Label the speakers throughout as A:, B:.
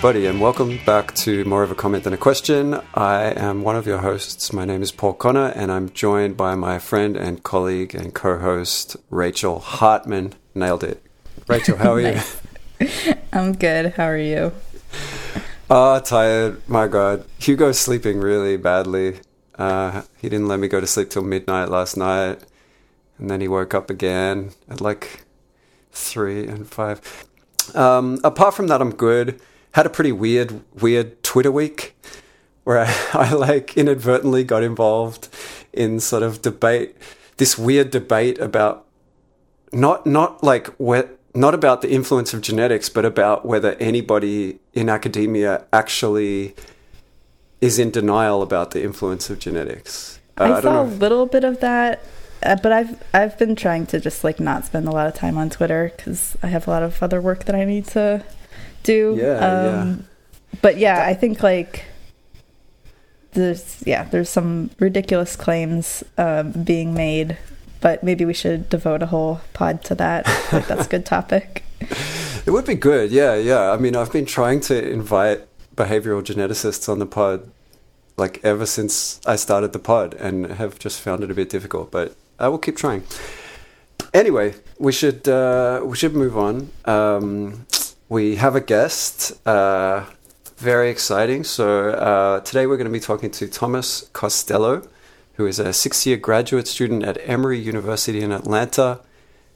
A: everybody, and welcome back to More of a Comment Than a Question. I am one of your hosts. My name is Paul Connor, and I'm joined by my friend and colleague and co host, Rachel Hartman. Nailed it. Rachel, how are you?
B: I'm good. How are you?
A: Ah, oh, tired. My God. Hugo's sleeping really badly. Uh, he didn't let me go to sleep till midnight last night. And then he woke up again at like three and five. Um, apart from that, I'm good. Had a pretty weird, weird Twitter week where I, I like inadvertently got involved in sort of debate, this weird debate about not not like where, not about the influence of genetics, but about whether anybody in academia actually is in denial about the influence of genetics.
B: Uh, I, I saw a little bit of that uh, but I've I've been trying to just like not spend a lot of time on Twitter because I have a lot of other work that I need to do.
A: Yeah, um, yeah.
B: But yeah, I think like there's yeah there's some ridiculous claims um, being made, but maybe we should devote a whole pod to that. like that's a good topic.
A: It would be good. Yeah, yeah. I mean, I've been trying to invite behavioral geneticists on the pod like ever since I started the pod and have just found it a bit difficult, but I will keep trying. Anyway, we should uh, we should move on. Um, we have a guest. Uh, very exciting. So uh, today we're going to be talking to Thomas Costello, who is a six-year graduate student at Emory University in Atlanta.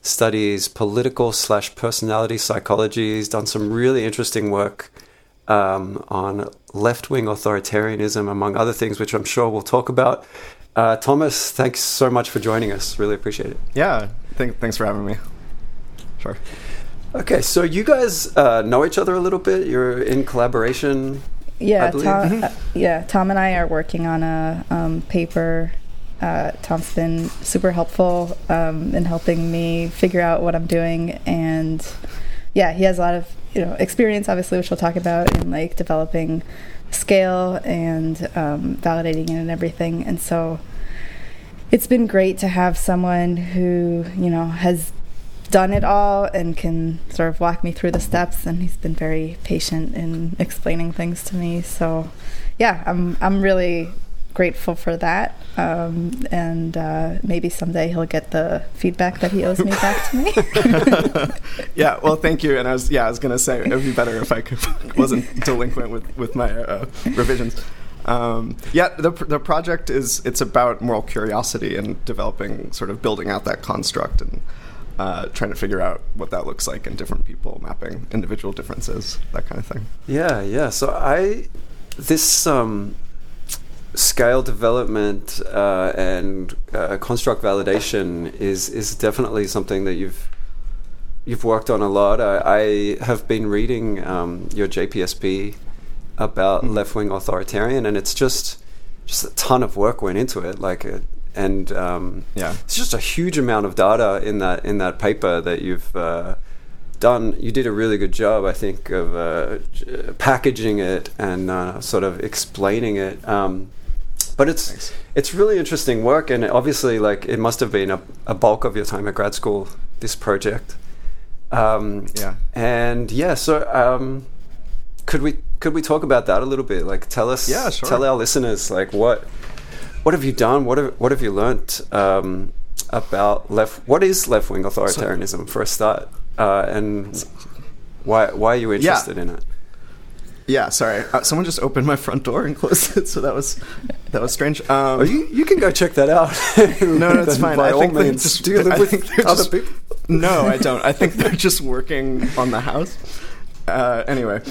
A: Studies political slash personality psychology. He's done some really interesting work um, on left wing authoritarianism, among other things, which I'm sure we'll talk about. Uh, Thomas, thanks so much for joining us. Really appreciate it.
C: Yeah, th- thanks for having me. Sure.
A: Okay, so you guys uh, know each other a little bit. You're in collaboration.
B: Yeah, Tom, mm-hmm. uh, yeah. Tom and I are working on a um, paper. Uh, Tom's been super helpful um, in helping me figure out what I'm doing, and yeah, he has a lot of you know experience, obviously, which we'll talk about in like developing scale and um, validating it and everything. And so it's been great to have someone who, you know, has done it all and can sort of walk me through the steps and he's been very patient in explaining things to me. So yeah, I'm I'm really grateful for that. Um, and uh, maybe someday he'll get the feedback that he owes me back to
C: me. yeah, well, thank you. And I was, yeah, I was to say it would be better if I could, wasn't delinquent with with my uh, revisions. Um, yeah, the the project is it's about moral curiosity and developing, sort of building out that construct and. Uh, trying to figure out what that looks like in different people, mapping individual differences, that kind of thing.
A: Yeah, yeah. So I, this um, scale development uh, and uh, construct validation is is definitely something that you've you've worked on a lot. I, I have been reading um, your JPSP about mm-hmm. left wing authoritarian, and it's just just a ton of work went into it. Like, uh, and um, yeah, it's just a huge amount of data in that in that paper that you've. Uh, done you did a really good job i think of uh, packaging it and uh, sort of explaining it um, but it's Thanks. it's really interesting work, and obviously, like it must have been a, a bulk of your time at grad school. This project, um, yeah, and yeah. So, um, could we could we talk about that a little bit? Like, tell us, yeah, sure. tell our listeners, like what what have you done? What have what have you learnt um, about left? What is left wing authoritarianism for a start, uh, and why why are you interested yeah. in it?
C: Yeah, sorry. Uh, someone just opened my front door and closed it, so that was that was strange. Um,
A: oh, you you can go check that out.
C: no, no, it's fine. I think means, just, do you live with other just, people? No, I don't. I think they're just working on the house. Uh, anyway,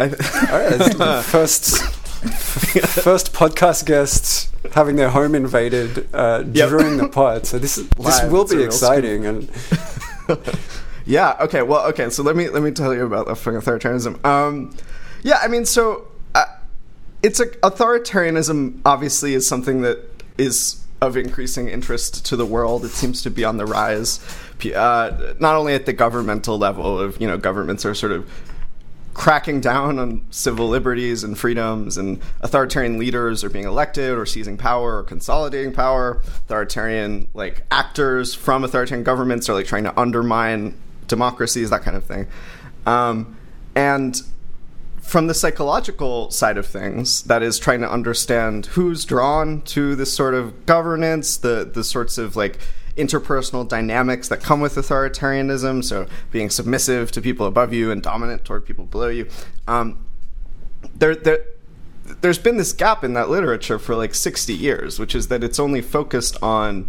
A: I, all right, first first podcast guests having their home invaded uh, yep. during the pod. So this is, this will be exciting and.
C: yeah. Okay. Well. Okay. So let me let me tell you about authoritarianism. Um, yeah, I mean, so uh, it's a authoritarianism. Obviously, is something that is of increasing interest to the world. It seems to be on the rise, uh, not only at the governmental level of you know governments are sort of cracking down on civil liberties and freedoms, and authoritarian leaders are being elected or seizing power or consolidating power. Authoritarian like actors from authoritarian governments are like trying to undermine democracies, that kind of thing. Um, and from the psychological side of things, that is trying to understand who's drawn to this sort of governance, the the sorts of like interpersonal dynamics that come with authoritarianism. So being submissive to people above you and dominant toward people below you. Um, there, there, there's been this gap in that literature for like 60 years, which is that it's only focused on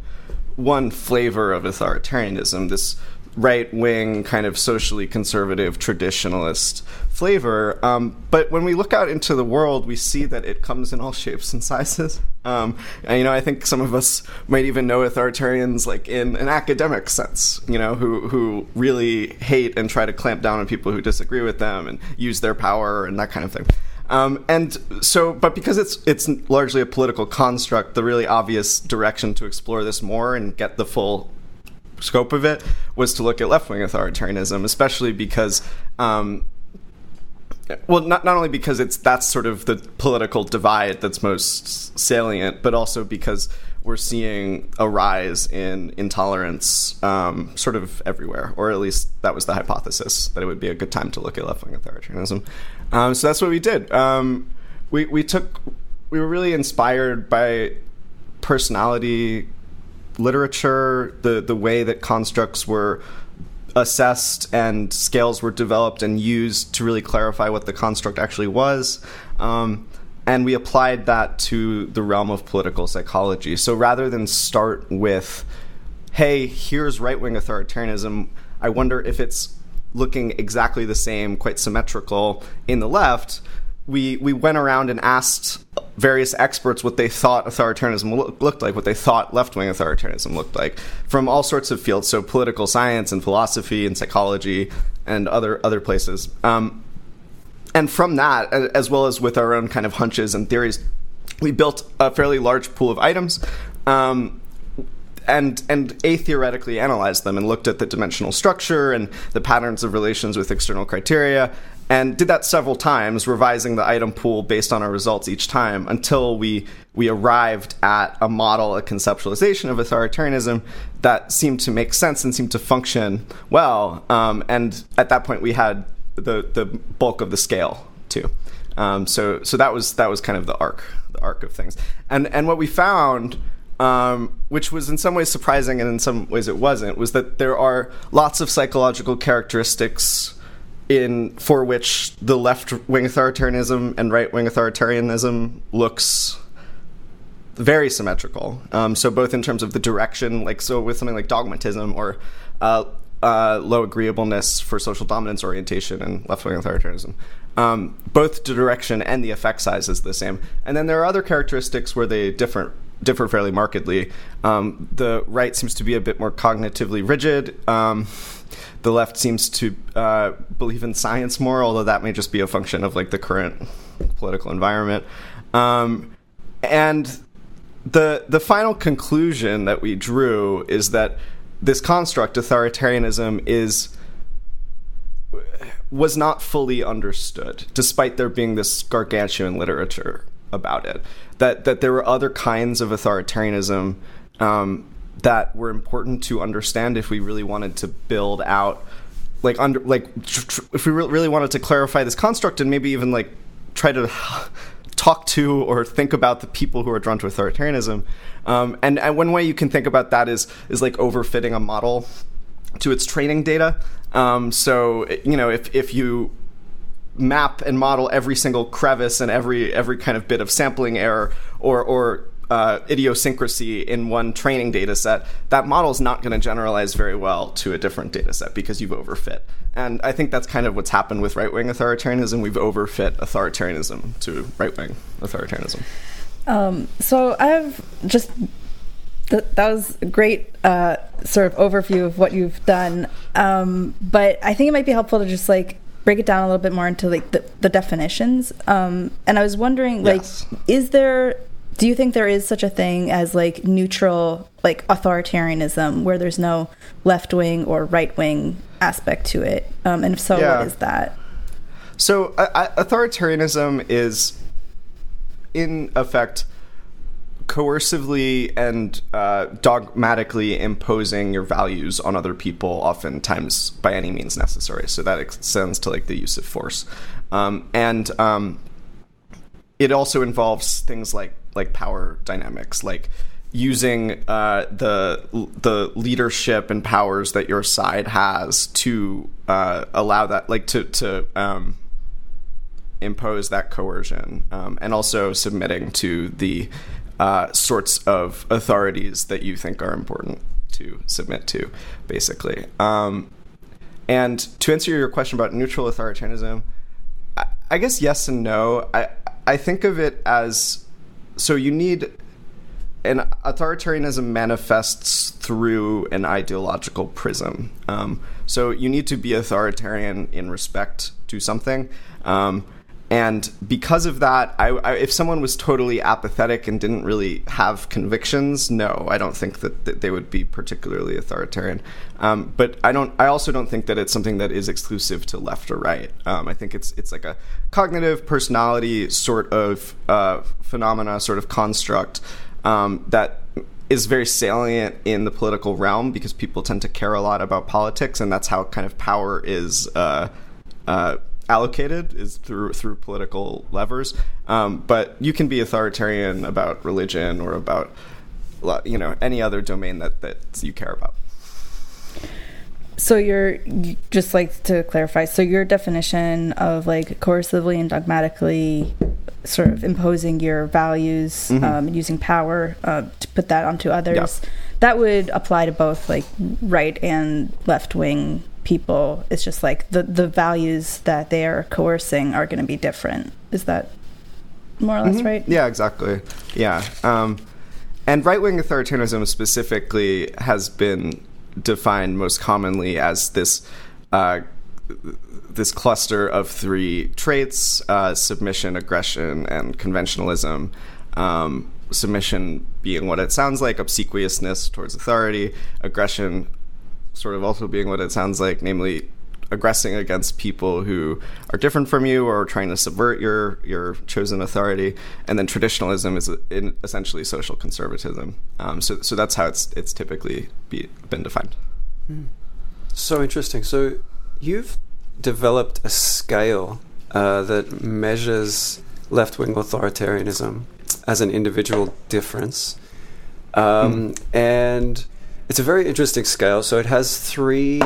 C: one flavor of authoritarianism, this right wing, kind of socially conservative, traditionalist flavor. Um, but when we look out into the world, we see that it comes in all shapes and sizes. Um, and, you know, I think some of us might even know authoritarians like in an academic sense, you know, who, who really hate and try to clamp down on people who disagree with them and use their power and that kind of thing. Um, and so, but because it's it's largely a political construct, the really obvious direction to explore this more and get the full scope of it was to look at left wing authoritarianism, especially because. Um, well, not not only because it's that's sort of the political divide that's most salient, but also because we're seeing a rise in intolerance um, sort of everywhere, or at least that was the hypothesis that it would be a good time to look at left wing authoritarianism. Um, so that's what we did. Um, we we took we were really inspired by personality literature, the the way that constructs were assessed and scales were developed and used to really clarify what the construct actually was. Um, and we applied that to the realm of political psychology. So rather than start with, hey, here's right wing authoritarianism, I wonder if it's looking exactly the same, quite symmetrical in the left we we went around and asked various experts what they thought authoritarianism lo- looked like, what they thought left wing authoritarianism looked like, from all sorts of fields, so political science and philosophy and psychology and other other places. Um, and from that, as well as with our own kind of hunches and theories, we built a fairly large pool of items. Um, and and a theoretically analyzed them and looked at the dimensional structure and the patterns of relations with external criteria and did that several times, revising the item pool based on our results each time until we we arrived at a model, a conceptualization of authoritarianism that seemed to make sense and seemed to function well. Um, and at that point, we had the the bulk of the scale too. Um, so so that was that was kind of the arc the arc of things. And and what we found. Um, which was in some ways surprising and in some ways it wasn't, was that there are lots of psychological characteristics in for which the left wing authoritarianism and right wing authoritarianism looks very symmetrical. Um, so both in terms of the direction, like so with something like dogmatism or uh, uh, low agreeableness for social dominance orientation and left wing authoritarianism. Um, both the direction and the effect size is the same. And then there are other characteristics where they differ differ fairly markedly. Um, the right seems to be a bit more cognitively rigid. The left seems to uh, believe in science more, although that may just be a function of like the current political environment. Um, and the the final conclusion that we drew is that this construct, authoritarianism, is was not fully understood, despite there being this gargantuan literature about it. That that there were other kinds of authoritarianism um, that were important to understand if we really wanted to build out like under like tr- tr- if we re- really wanted to clarify this construct and maybe even like try to talk to or think about the people who are drawn to authoritarianism um, and, and one way you can think about that is is like overfitting a model to its training data. Um, so you know if if you map and model every single crevice and every every kind of bit of sampling error or or uh, idiosyncrasy in one training data set, that model is not going to generalize very well to a different data set because you've overfit. And I think that's kind of what's happened with right wing authoritarianism. We've overfit authoritarianism to right wing authoritarianism.
B: Um, so I've just th- that was a great uh, sort of overview of what you've done. Um, but I think it might be helpful to just like break it down a little bit more into like the, the definitions. Um, and I was wondering, like, yes. is there do you think there is such a thing as like neutral like authoritarianism where there's no left wing or right wing aspect to it um, and if so yeah. what is that
C: so uh, authoritarianism is in effect coercively and uh, dogmatically imposing your values on other people, oftentimes by any means necessary. So that extends to like the use of force, um, and um, it also involves things like like power dynamics, like using uh, the the leadership and powers that your side has to uh, allow that, like to to um, impose that coercion, um, and also submitting to the uh, sorts of authorities that you think are important to submit to, basically. Um, and to answer your question about neutral authoritarianism, I, I guess yes and no. I I think of it as so you need and authoritarianism manifests through an ideological prism. Um, so you need to be authoritarian in respect to something. Um, and because of that, I, I, if someone was totally apathetic and didn't really have convictions, no, I don't think that, that they would be particularly authoritarian. Um, but I don't. I also don't think that it's something that is exclusive to left or right. Um, I think it's it's like a cognitive personality sort of uh, phenomena, sort of construct um, that is very salient in the political realm because people tend to care a lot about politics, and that's how kind of power is. Uh, uh, allocated is through through political levers. Um, but you can be authoritarian about religion or about you know any other domain that that you care about.
B: So you're just like to clarify. So your definition of like coercively and dogmatically sort of imposing your values, mm-hmm. um, using power uh, to put that onto others, yeah. that would apply to both like right and left wing people. It's just like the the values that they are coercing are going to be different. Is that more or less mm-hmm. right?
C: Yeah, exactly. Yeah. Um, and right wing authoritarianism specifically has been defined most commonly as this uh, this cluster of three traits: uh, submission, aggression, and conventionalism. Um, submission being what it sounds like, obsequiousness towards authority, aggression sort of also being what it sounds like, namely aggressing against people who are different from you or trying to subvert your your chosen authority. And then traditionalism is in essentially social conservatism. Um, so so that's how it's it's typically be, been defined.
A: Mm. So interesting. So you've developed a scale uh, that measures left wing authoritarianism as an individual difference. Um, mm. And it's a very interesting scale. So it has three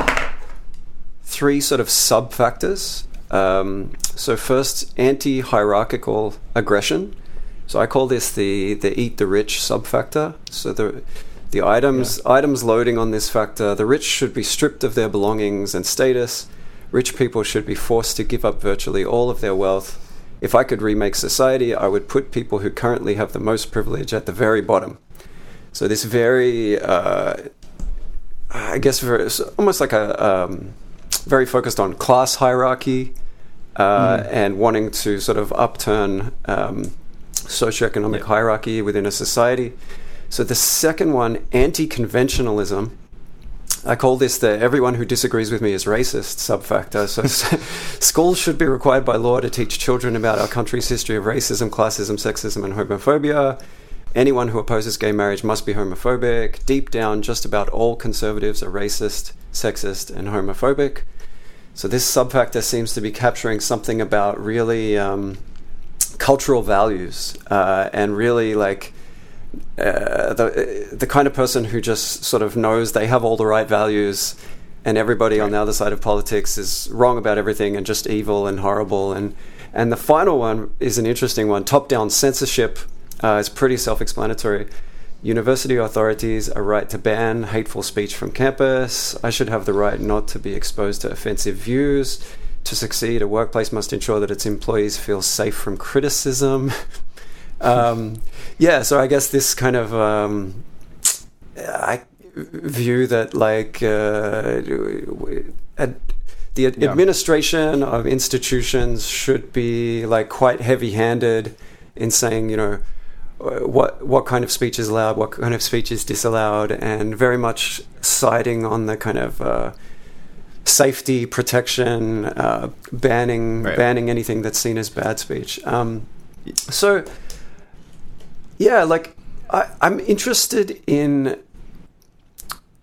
A: three sort of sub factors. Um, so first, anti-hierarchical aggression. So I call this the the eat the rich sub factor. So the the items yeah. items loading on this factor, the rich should be stripped of their belongings and status. Rich people should be forced to give up virtually all of their wealth. If I could remake society, I would put people who currently have the most privilege at the very bottom. So this very, uh, I guess, very, almost like a um, very focused on class hierarchy uh, mm. and wanting to sort of upturn um, socioeconomic hierarchy within a society. So the second one, anti-conventionalism. I call this the everyone who disagrees with me is racist subfactor. So, schools should be required by law to teach children about our country's history of racism, classism, sexism, and homophobia. Anyone who opposes gay marriage must be homophobic. Deep down, just about all conservatives are racist, sexist, and homophobic. So this subfactor seems to be capturing something about really um, cultural values uh, and really like uh, the the kind of person who just sort of knows they have all the right values and everybody right. on the other side of politics is wrong about everything and just evil and horrible and and the final one is an interesting one top down censorship uh, it's pretty self explanatory. University authorities a right to ban hateful speech from campus. I should have the right not to be exposed to offensive views. To succeed, a workplace must ensure that its employees feel safe from criticism. um, yeah, so I guess this kind of um, I view that like uh, ad- the ad- yeah. administration of institutions should be like quite heavy-handed in saying, you know, what what kind of speech is allowed, what kind of speech is disallowed, and very much siding on the kind of uh, safety protection, uh, banning right. banning anything that's seen as bad speech. Um, so, yeah, like I, I'm interested in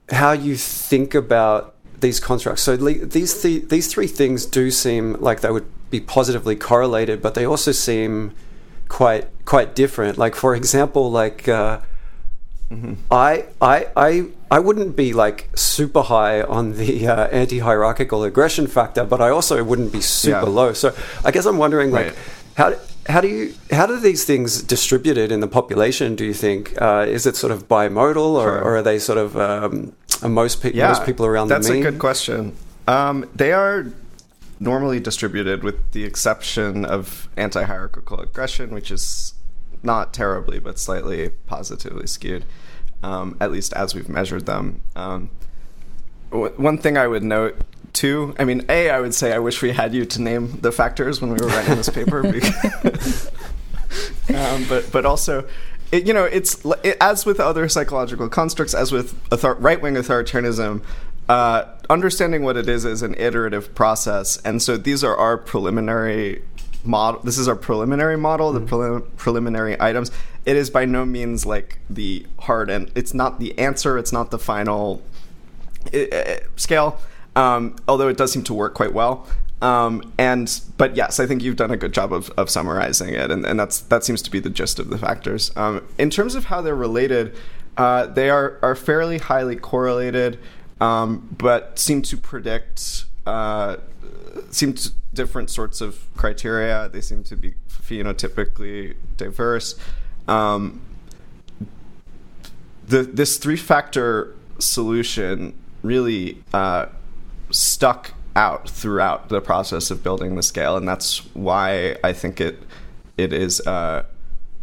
A: how you think about these constructs. So le- these th- these three things do seem like they would be positively correlated, but they also seem quite quite different. Like for example, like uh, mm-hmm. I I I I wouldn't be like super high on the uh, anti-hierarchical aggression factor, but I also wouldn't be super yeah. low. So I guess I'm wondering like right. how how do you how do these things distributed in the population? Do you think uh, is it sort of bimodal, or, sure. or are they sort of um, most pe- yeah, most people around
C: that's
A: the
C: mean? a good question. Um, they are normally distributed, with the exception of anti-hierarchical aggression, which is not terribly but slightly positively skewed, um, at least as we've measured them. Um, w- one thing I would note too, I mean, a, I would say I wish we had you to name the factors when we were writing this paper, because, um, but but also. It, you know, it's it, as with other psychological constructs, as with author- right-wing authoritarianism, uh, understanding what it is is an iterative process, and so these are our preliminary model. This is our preliminary model, mm-hmm. the prelim- preliminary items. It is by no means like the hard and it's not the answer. It's not the final it, it, scale. Um, although it does seem to work quite well. Um, and but yes, I think you've done a good job of, of summarizing it, and, and that's that seems to be the gist of the factors. Um, in terms of how they're related, uh, they are are fairly highly correlated, um, but seem to predict uh, seem to different sorts of criteria. They seem to be phenotypically diverse. Um, the this three factor solution really uh, stuck out throughout the process of building the scale, and that's why I think it it is. Uh,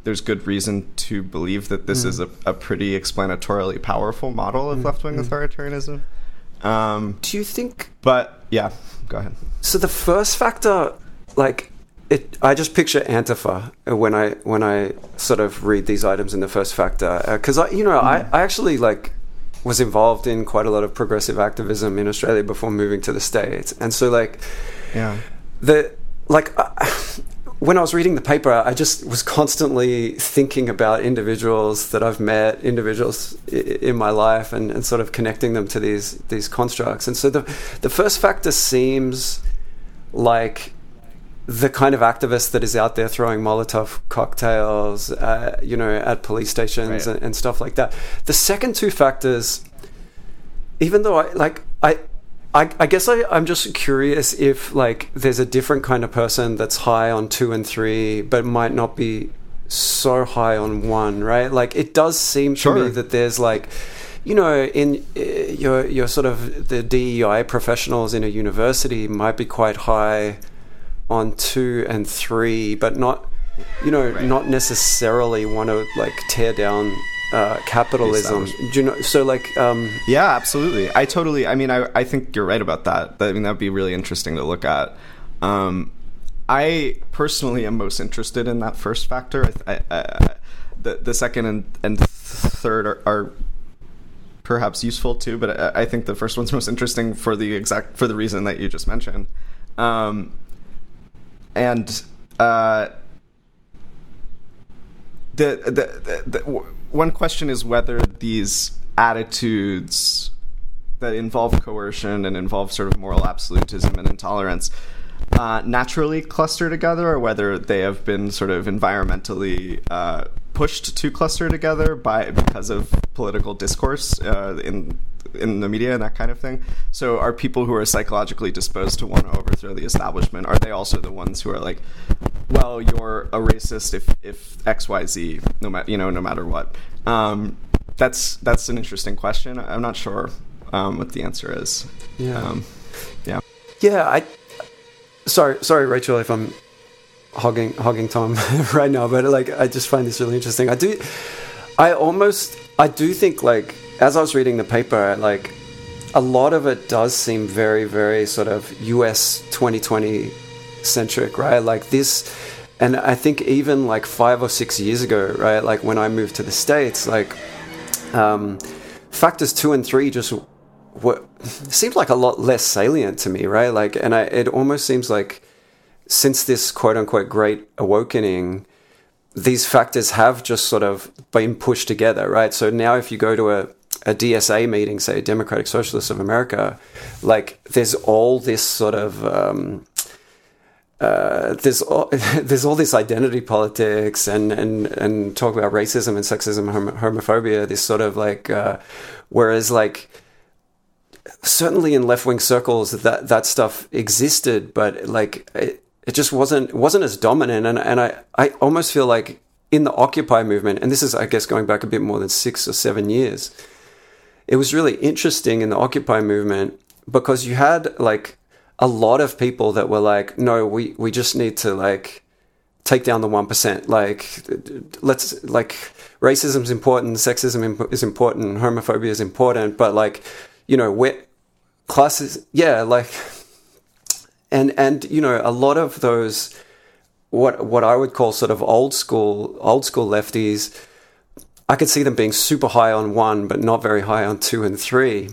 C: there's good reason to believe that this mm. is a, a, pretty explanatorily powerful model of mm. left wing mm. authoritarianism.
A: Um, Do you think?
C: But yeah, go ahead.
A: So the first factor, like it, I just picture Antifa when I when I sort of read these items in the first factor because uh, I you know I, mm. I actually like was involved in quite a lot of progressive activism in Australia before moving to the States. And so, like,
C: yeah,
A: the like. Uh, when I was reading the paper, I just was constantly thinking about individuals that I've met, individuals in my life, and, and sort of connecting them to these these constructs. And so the the first factor seems like the kind of activist that is out there throwing Molotov cocktails, uh, you know, at police stations right. and, and, stuff like that. The second two factors, even though I like, I, I, I guess I, I'm just curious if like there's a different kind of person that's high on two and three, but might not be so high on one, right? Like it does seem sure. to me that there's like you know, in uh, your your sort of the DEI professionals in a university might be quite high on two and three, but not, you know, right. not necessarily want to like tear down uh, capitalism. Do you know? So like, um,
C: yeah, absolutely. I totally. I mean, I I think you're right about that. I mean, that'd be really interesting to look at. Um, I personally am most interested in that first factor. I, I, the the second and and third are, are perhaps useful too, but I, I, think the first one's most interesting for the exact for the reason that you just mentioned. Um, and uh, the, the, the, the one question is whether these attitudes that involve coercion and involve sort of moral absolutism and intolerance uh, naturally cluster together, or whether they have been sort of environmentally uh, pushed to cluster together by because of political discourse uh, in in the media and that kind of thing. So, are people who are psychologically disposed to want to overthrow the establishment are they also the ones who are like, well, you're a racist if if X Y Z, no matter you know, no matter what. Um, that's that's an interesting question. I'm not sure um, what the answer is.
A: Yeah. Um,
C: yeah.
A: Yeah. I. Sorry, sorry, Rachel, if I'm hogging hogging time right now, but like I just find this really interesting. I do. I almost. I do think like as I was reading the paper, like a lot of it does seem very, very sort of US 2020 centric, right? Like this, and I think even like five or six years ago, right? Like when I moved to the States, like um, factors two and three just what seems like a lot less salient to me, right? Like, and I, it almost seems like since this quote unquote great awakening, these factors have just sort of been pushed together, right? So now, if you go to a a DSA meeting, say Democratic Socialists of America, like there's all this sort of um, uh, there's all, there's all this identity politics and and and talk about racism and sexism, hom- homophobia. This sort of like, uh, whereas like certainly in left wing circles that that stuff existed, but like it, it just wasn't wasn't as dominant. And and I I almost feel like in the Occupy movement, and this is I guess going back a bit more than six or seven years, it was really interesting in the Occupy movement because you had like a lot of people that were like, no, we, we just need to like take down the 1%. Like, let's like racism is important, sexism is important, homophobia is important, but like, you know, we classes, yeah, like, and, and, you know, a lot of those, what, what I would call sort of old school, old school lefties, I could see them being super high on one, but not very high on two and three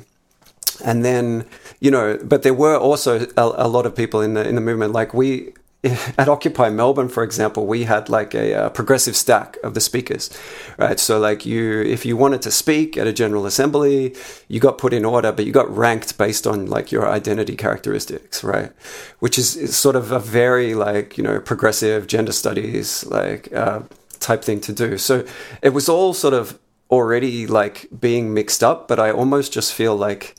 A: and then you know, but there were also a, a, lot of people in the in the movement. Like we at Occupy Melbourne, for example, we had like a, a, progressive stack of the speakers, right? So like you, if you wanted to speak at a general assembly, you got put in order, but you got ranked based on like your identity characteristics, right? Which is, sort of a very like you know progressive gender studies like uh, type thing to do. So it was all sort of already like being mixed up, but I almost just feel like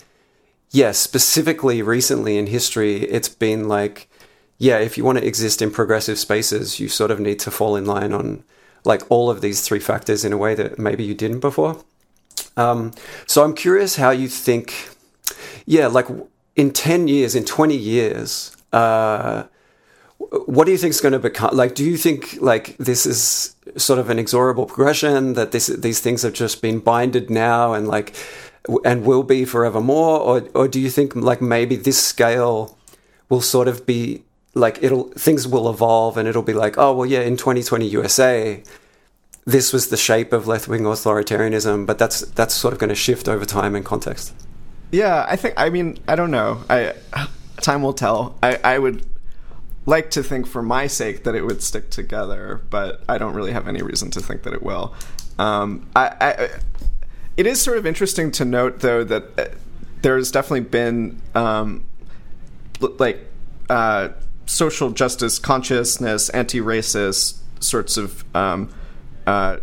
A: yeah, specifically recently in history, it's been like, yeah, if you want to exist in progressive spaces, you sort of need to fall in line on like all of these three factors in a way that maybe you didn't before. Um, so I'm curious how you think, yeah, like in 10 years, in 20 years, uh, what do you think is going to become? Like, do you think like this is sort of an inexorable progression that this these things have just been binded now and like and will be forevermore, or or do you think like maybe this scale will sort of be like it'll things will evolve and it'll be like oh well yeah in 2020 USA this was the shape of left wing authoritarianism, but that's that's sort of going to shift over time and context.
C: Yeah, I think. I mean, I don't know. I time will tell. I, I would like to think, for my sake, that it would stick together, but I don't really have any reason to think that it will. Um, I, I, it is sort of interesting to note, though, that uh, there's definitely been um, like uh, social justice consciousness, anti-racist sorts of um, uh,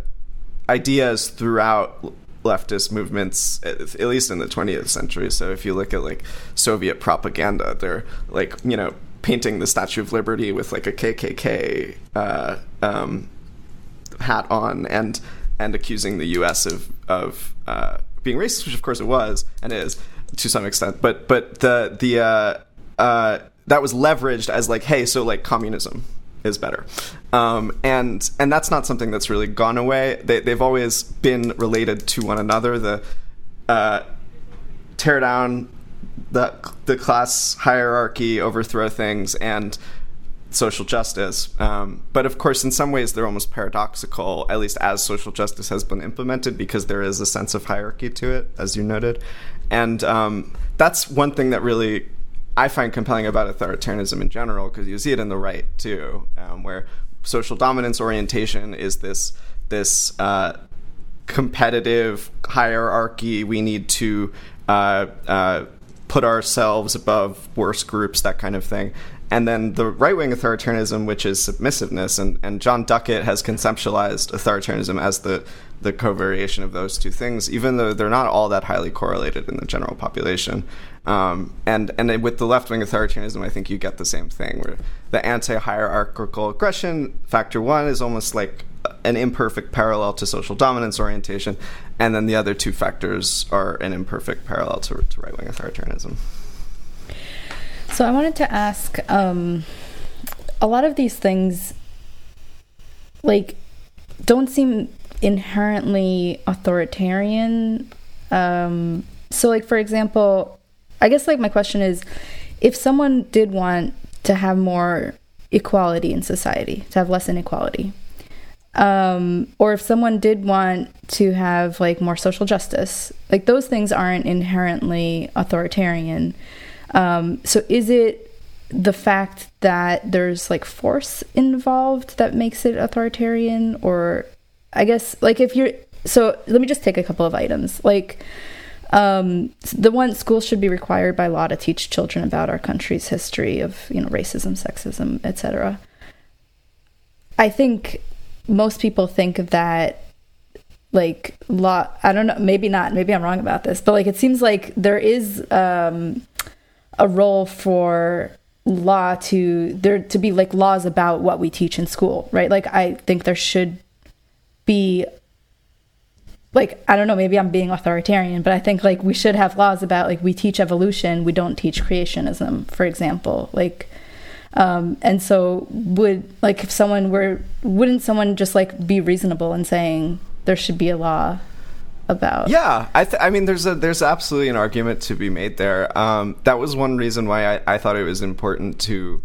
C: ideas throughout leftist movements, at least in the 20th century. So if you look at like Soviet propaganda, they're like you know painting the Statue of Liberty with like a KKK uh, um, hat on and and accusing the U.S. of of uh, being racist, which of course it was and is to some extent. But but the the uh, uh, that was leveraged as like, hey, so like communism is better, um, and and that's not something that's really gone away. They, they've always been related to one another. The uh, tear down the the class hierarchy, overthrow things, and social justice. Um, but of course, in some ways, they're almost paradoxical, at least as social justice has been implemented, because there is a sense of hierarchy to it, as you noted. And um, that's one thing that really I find compelling about authoritarianism in general, because you see it in the right too, um, where social dominance orientation is this this uh, competitive hierarchy. We need to uh, uh, put ourselves above worse groups, that kind of thing and then the right wing authoritarianism, which is submissiveness, and, and John Duckitt has conceptualized authoritarianism as the the co-variation of those two things, even though they're not all that highly correlated in the general population. Um, and and with the left wing authoritarianism, I think you get the same thing, where the anti-hierarchical aggression factor one is almost like an imperfect parallel to social dominance orientation, and then the other two factors are an imperfect parallel to, to right wing authoritarianism.
B: So I wanted to ask um, a lot of these things, like, don't seem inherently authoritarian. Um, so, like, for example, I guess, like, my question is if someone did want to have more equality in society, to have less inequality, um, or if someone did want to have like more social justice, like those things aren't inherently authoritarian. Um, so is it the fact that there's like force involved that makes it authoritarian or I guess like if you're so let me just take a couple of items. Like um, the one schools should be required by law to teach children about our country's history of you know racism, sexism, etc. I think most people think that like law. I don't know. Maybe not. Maybe I'm wrong about this, but like it seems like there is um, a role for law to there to be like laws about what we teach in school, right? Like I think there should be like I don't know, maybe I'm being authoritarian, but I think like we should have laws about like we teach evolution, we don't teach creationism, for example. Like um and so would like if someone were wouldn't someone just like be reasonable in saying there should be a law about
C: yeah i th- i mean there's a there's absolutely an argument to be made there um that was one reason why i, I thought it was important to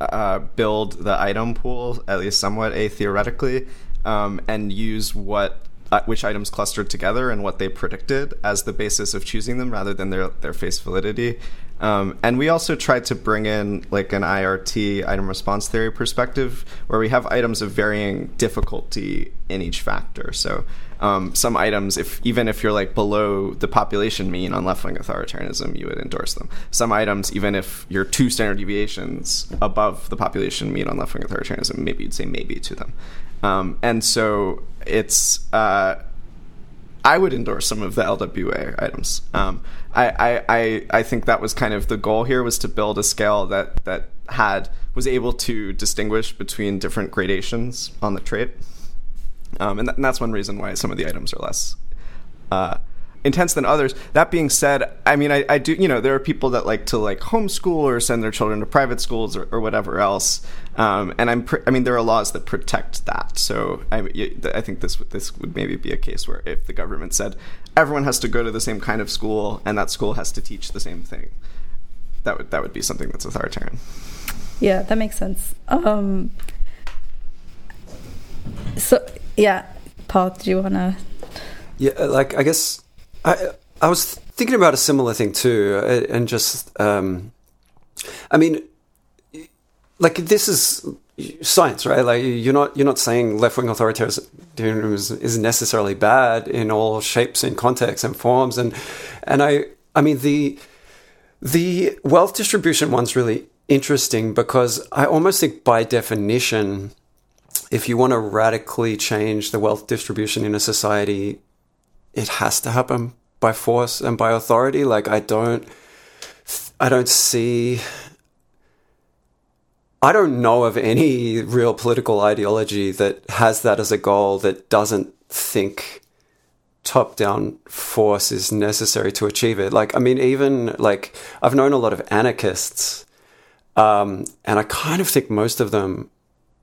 C: uh, build the item pool at least somewhat a theoretically um, and use what uh, which items clustered together and what they predicted as the basis of choosing them rather than their their face validity. Um, and we also tried to bring in like an IRT item response theory perspective where we have items of varying difficulty in each factor. So um, some items, if even if you're like below the population mean on left wing authoritarianism, you would endorse them. Some items, even if you're two standard deviations above the population mean on left wing authoritarianism, maybe you'd say maybe to them. Um, and so it's uh, I would endorse some of the LWA items. Um, I, I, I think that was kind of the goal here was to build a scale that that had was able to distinguish between different gradations on the trait, um, and, th- and, that's one reason why some of the items are less uh, intense than others. That being said, I mean, I, I, do, you know, there are people that like to like homeschool or send their children to private schools or, or whatever else. Um, and I'm, I mean, there are laws that protect that. So I, I think this this would maybe be a case where if the government said everyone has to go to the same kind of school and that school has to teach the same thing, that would that would be something that's authoritarian.
B: Yeah, that makes sense. Um, so yeah, Paul, do you want to?
A: Yeah, like I guess I I was thinking about a similar thing too, uh, and just um, I mean, like this is science, right? Like you're not you're not saying left wing authoritarianism is, is necessarily bad in all shapes and contexts and forms, and and I I mean the the wealth distribution one's really interesting because I almost think by definition, if you want to radically change the wealth distribution in a society, it has to happen by force and by authority. Like I don't, I don't see. I don't know of any real political ideology that has that as a goal that doesn't think top down force is necessary to achieve it. Like, I mean, even like I've known a lot of anarchists, um, and I kind of think most of them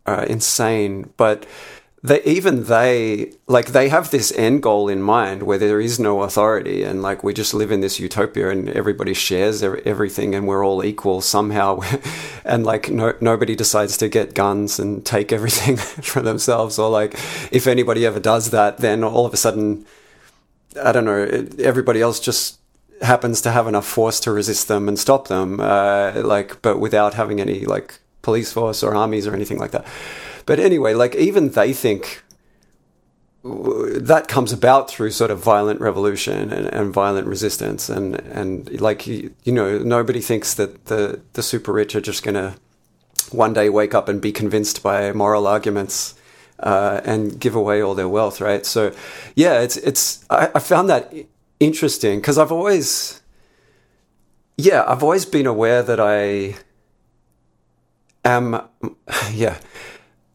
A: are insane, but they even they like they have this end goal in mind where there is no authority and like we just live in this utopia and everybody shares everything and we're all equal somehow. And like no, nobody decides to get guns and take everything for themselves or like if anybody ever does that then all of a sudden i don't know everybody else just happens to have enough force to resist them and stop them uh, like but without having any like police force or armies or anything like that. But anyway, like even they think that comes about through sort of violent revolution and, and violent resistance. And and like you, know nobody thinks that the the super rich are just going to one day wake up and be convinced by moral arguments uh, and give away all their wealth right? So yeah it's it's I, I found that interesting because I've always yeah I've always been aware that I am yeah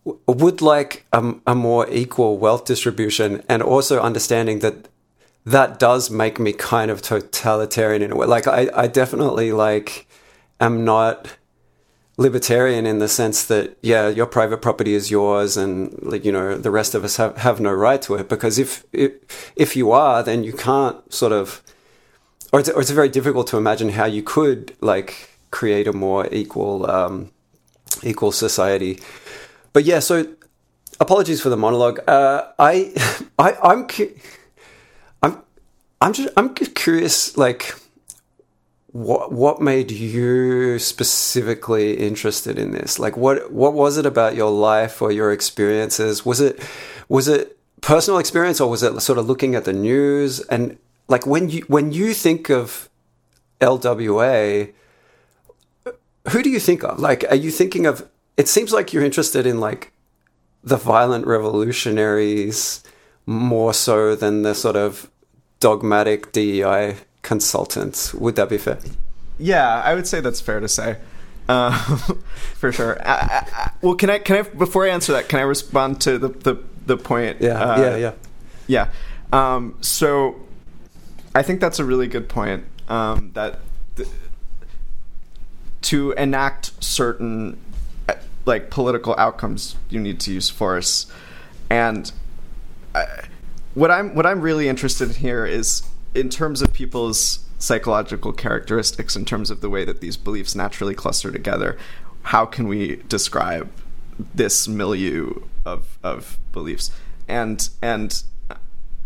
A: would like a, a more equal wealth distribution and also understanding that that does make me kind of totalitarian in a way. Like I, I definitely like am not libertarian in the sense that yeah, your private property is yours, and like you know the rest of us have, have no right to it. Because if if if you are, then you can't sort of, or it's, or it's very difficult to imagine how you could like create a more equal um, equal society but yeah, so apologies for the monologue. Uh, I, I, I'm, I'm, I'm just, I'm curious. Like, what what made you specifically interested in this? Like what what was it about your life or your experiences? Was it was it personal experience or was it sort of looking at the news and like when you when you think of LWA who do you think of? Like are you thinking of it seems like you're interested in like the violent revolutionaries more so than the sort of dogmatic DEI consultants. Would that be fair?
C: Yeah, I would say that's fair to say. Uh, for sure. I, I, well, can I can I before I answer that, can I respond to the the, the point?
A: Yeah, uh, yeah, yeah,
C: yeah. Um, so, I think that's a really good point. Um, that th- to enact certain uh, like political outcomes, you need to use force, and I, what I'm what I'm really interested in here is in terms of people's psychological characteristics, in terms of the way that these beliefs naturally cluster together, how can we describe this milieu of of beliefs? And and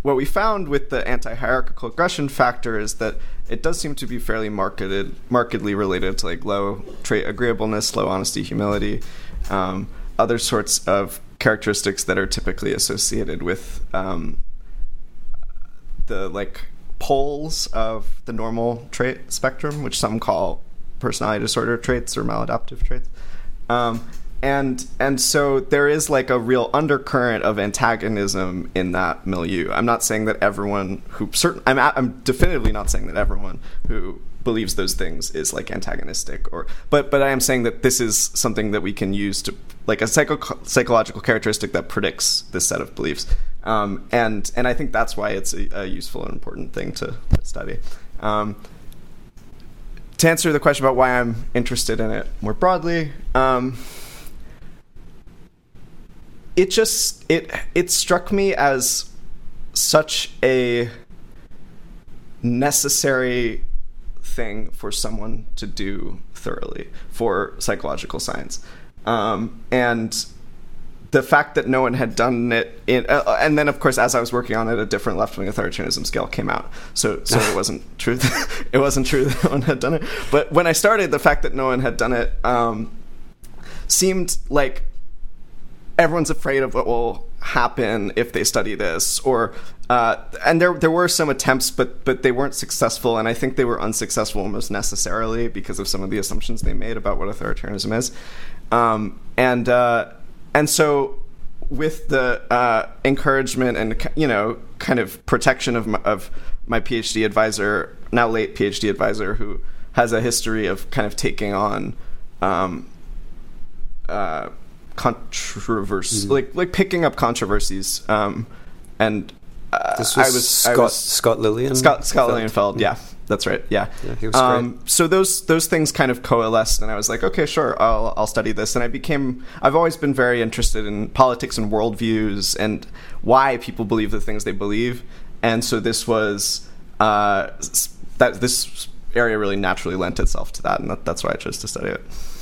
C: what we found with the anti-hierarchical aggression factor is that it does seem to be fairly marketed, markedly related to like low trait agreeableness, low honesty, humility, um, other sorts of characteristics that are typically associated with um, the like poles of the normal trait spectrum, which some call personality disorder traits or maladaptive traits. Um, and and so there is like a real undercurrent of antagonism in that milieu. I'm not saying that everyone who certain I'm I'm definitively not saying that everyone who believes those things is like antagonistic or but but I am saying that this is something that we can use to like a psycho- psychological characteristic that predicts this set of beliefs. Um, and and I think that's why it's a, a useful and important thing to study. Um, to answer the question about why I'm interested in it more broadly, um, it just it it struck me as such a necessary thing for someone to do thoroughly for psychological science, um, and the fact that no one had done it in, uh, uh and then of course as I was working on it, a different left wing authoritarianism scale came out. So so it wasn't true. it wasn't true that no one had done it. But when I started, the fact that no one had done it um, seemed like everyone's afraid of what will happen if they study this or uh, and there there were some attempts but but they weren't successful and I think they were unsuccessful almost necessarily because of some of the assumptions they made about what authoritarianism is. Um, and uh, and so with the uh, encouragement and you know kind of protection of my, of my PhD advisor now late PhD advisor who has a history of kind of taking on um, uh, controversy, mm-hmm. like like picking up controversies. Um, and uh,
A: this was, I was Scott I was, Scott Lilian.
C: Scott Scott Lilienfeld. Yeah, that's right. Yeah,
A: yeah um.
C: So those those things kind of coalesced, and I was like, okay, sure, I'll I'll study this. And I became I've always been very interested in politics and worldviews and why people believe the things they believe. And so this was uh, that this area really naturally lent itself to that, and that, that's why I chose to study it.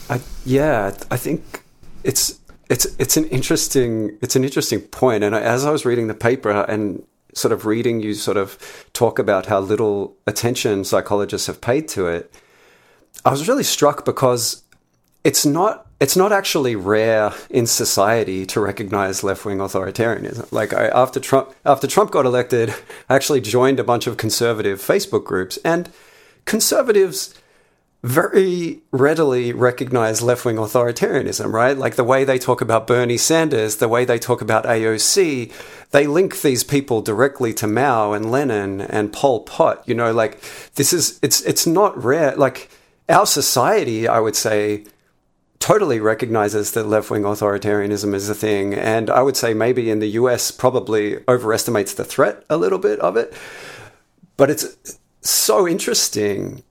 A: I, yeah, I think it's it's it's an interesting it's an interesting point. And as I was reading the paper and sort of reading you sort of talk about how little attention psychologists have paid to it, I was really struck because it's not it's not actually rare in society to recognize left wing authoritarianism. Like I, after Trump after Trump got elected, I actually joined a bunch of conservative Facebook groups and conservatives very readily recognize left wing authoritarianism, right? Like the way they talk about Bernie Sanders, the way they talk about AOC, they link these people directly to Mao and Lenin and Pol Pot. You know, like this is, it's, it's not rare. Like our society, I would say, totally recognizes that left wing authoritarianism is a thing. And I would say maybe in the US probably overestimates the threat a little bit of it. But it's so interesting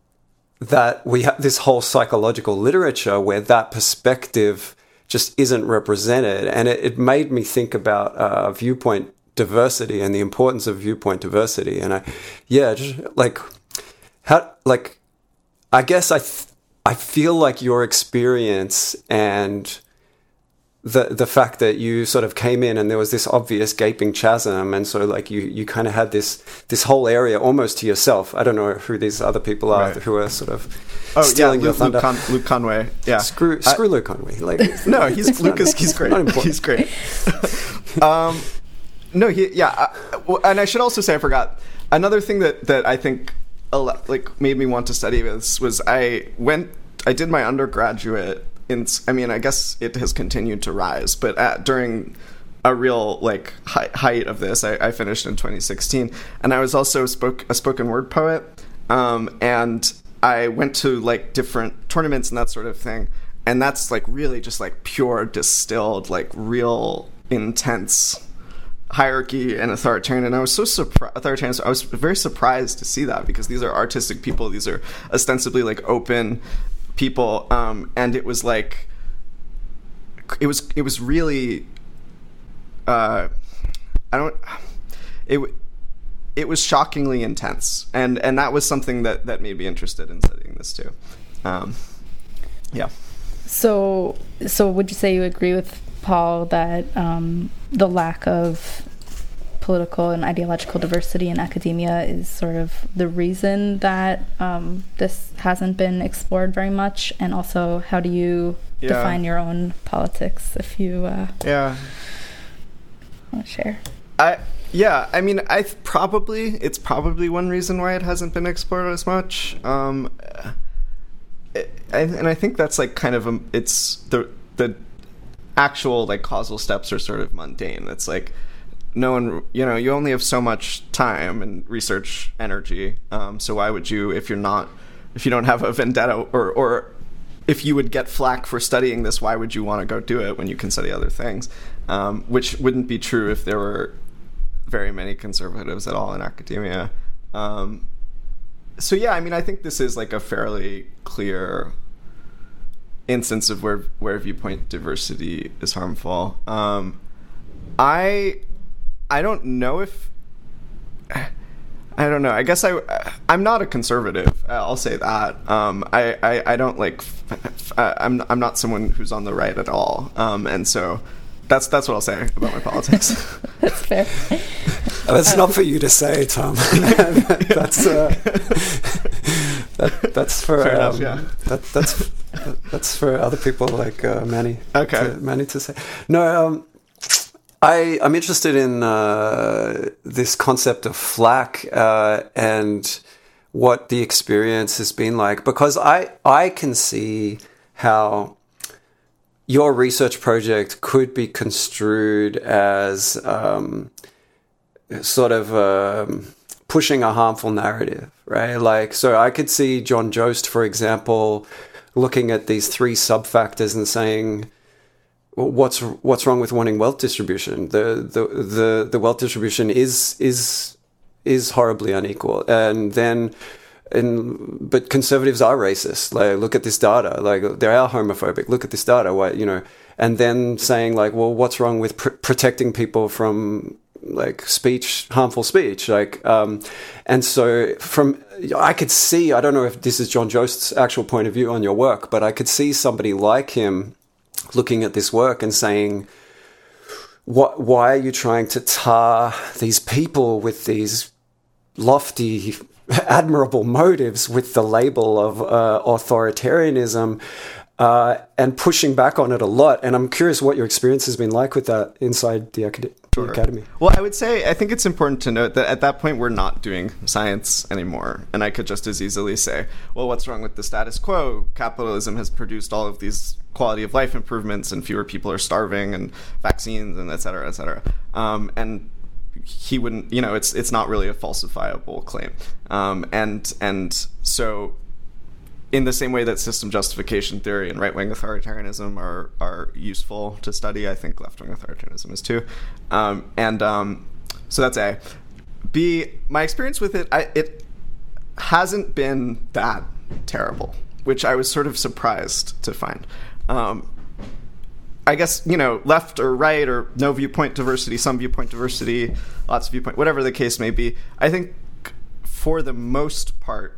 A: that we have this whole psychological literature where that perspective just isn't represented. And it, it made me think about uh, viewpoint diversity and the importance of viewpoint diversity. And I, yeah, just like, how, like, I guess I, th- I feel like your experience and the the fact that you sort of came in and there was this obvious gaping chasm, and so like you you kind of had this this whole area almost to yourself. I don't know who these other people are
C: Right.
A: who are sort of
C: Oh
A: stealing
C: yeah,
A: your
C: Luke,
A: thunder.
C: Luke, Con- Luke Conway. Yeah,
A: Screw
C: I-
A: Luke Conway. Like
C: no, he's Lucas. He's great. He's great. um, no, he, yeah, uh, well, and I should also say I forgot another thing that that I think like made me want to study this was I went I did my undergraduate I mean I guess it has continued to rise, but at, during a real like hei- height of this, I, I finished in 2016, and I was also spoke a spoken word poet, um, and I went to like different tournaments and that sort of thing, and that's like really just like pure distilled like real intense hierarchy and authoritarian and i was so surprised authoritarian so i was very surprised to see that because these are artistic people these are ostensibly like open people um and it was like it was it was really uh i don't it it was shockingly intense. And and that was something that that made me interested in studying this too. Um yeah.
B: So, so would you say you agree with Paul that um, the lack of political and ideological diversity in academia is sort of the reason that um, this hasn't been explored very much? And also, how do you
C: Yeah.
B: define your own politics if you uh,
C: yeah
B: want to share?
C: I yeah, I mean, I probably it's probably one reason why it hasn't been explored as much. Um, I, and I think that's like kind of a, it's the the actual like causal steps are sort of mundane. It's like no one, you know, you only have so much time and research energy. Um, so why would you, if you're not, if you don't have a vendetta or or if you would get flack for studying this, why would you want to go do it when you can study other things? Um, which wouldn't be true if there were very many conservatives at all in academia. Um, so yeah, I mean, I think this is like a fairly clear instance of where where viewpoint diversity is harmful. Um, I I don't know if I don't know. I guess I I'm not a conservative. I'll say that. Um, I, I I don't like. f- f- uh, I'm I'm not someone who's on the right at all. Um, and so that's that's what I'll say about my politics.
B: That's fair.
A: That's not for you to say, Tom. that's uh, that, that's for
C: Fair enough,
A: um,
C: yeah.
A: that, that's that's for other people like uh, Manny.
C: Okay.
A: to, Manny to say. No, um, I I'm interested in uh, this concept of flack uh, and what the experience has been like because I I can see how your research project could be construed as um, sort of um, pushing a harmful narrative, right? Like, so I could see John Jost, for example, looking at these three sub factors and saying, "What's what's wrong with wanting wealth distribution? The the the the wealth distribution is is is horribly unequal." And then. And, but conservatives are racist. Like, look at this data. Like, they are homophobic. Look at this data. Why, you know, and then saying like, well, what's wrong with pr- protecting people from like speech, harmful speech? Like, um, and so from I could see. I don't know if this is John Jost's actual point of view on your work, but I could see somebody like him looking at this work and saying, "What? Why are you trying to tar these people with these lofty?" admirable motives with the label of uh, authoritarianism uh, and pushing back on it a lot. And I'm curious what your experience has been like with that inside the, acad- the academy.
C: Well, I would say I think it's important to note that at that point we're not doing science anymore, and I could just as easily say, "Well, what's wrong with the status quo? Capitalism has produced all of these quality of life improvements, and fewer people are starving, and vaccines, and et cetera, et cetera." Um, and he wouldn't, you know, it's it's not really a falsifiable claim, um, and and so in the same way that system justification theory and right wing authoritarianism are are useful to study, I think left wing authoritarianism is too. Um, and um, so that's A. B. My experience with it, I, it hasn't been that terrible, which I was sort of surprised to find. Um, I guess you know, left or right or no viewpoint diversity, some viewpoint diversity, lots of viewpoint, whatever the case may be. I think for the most part,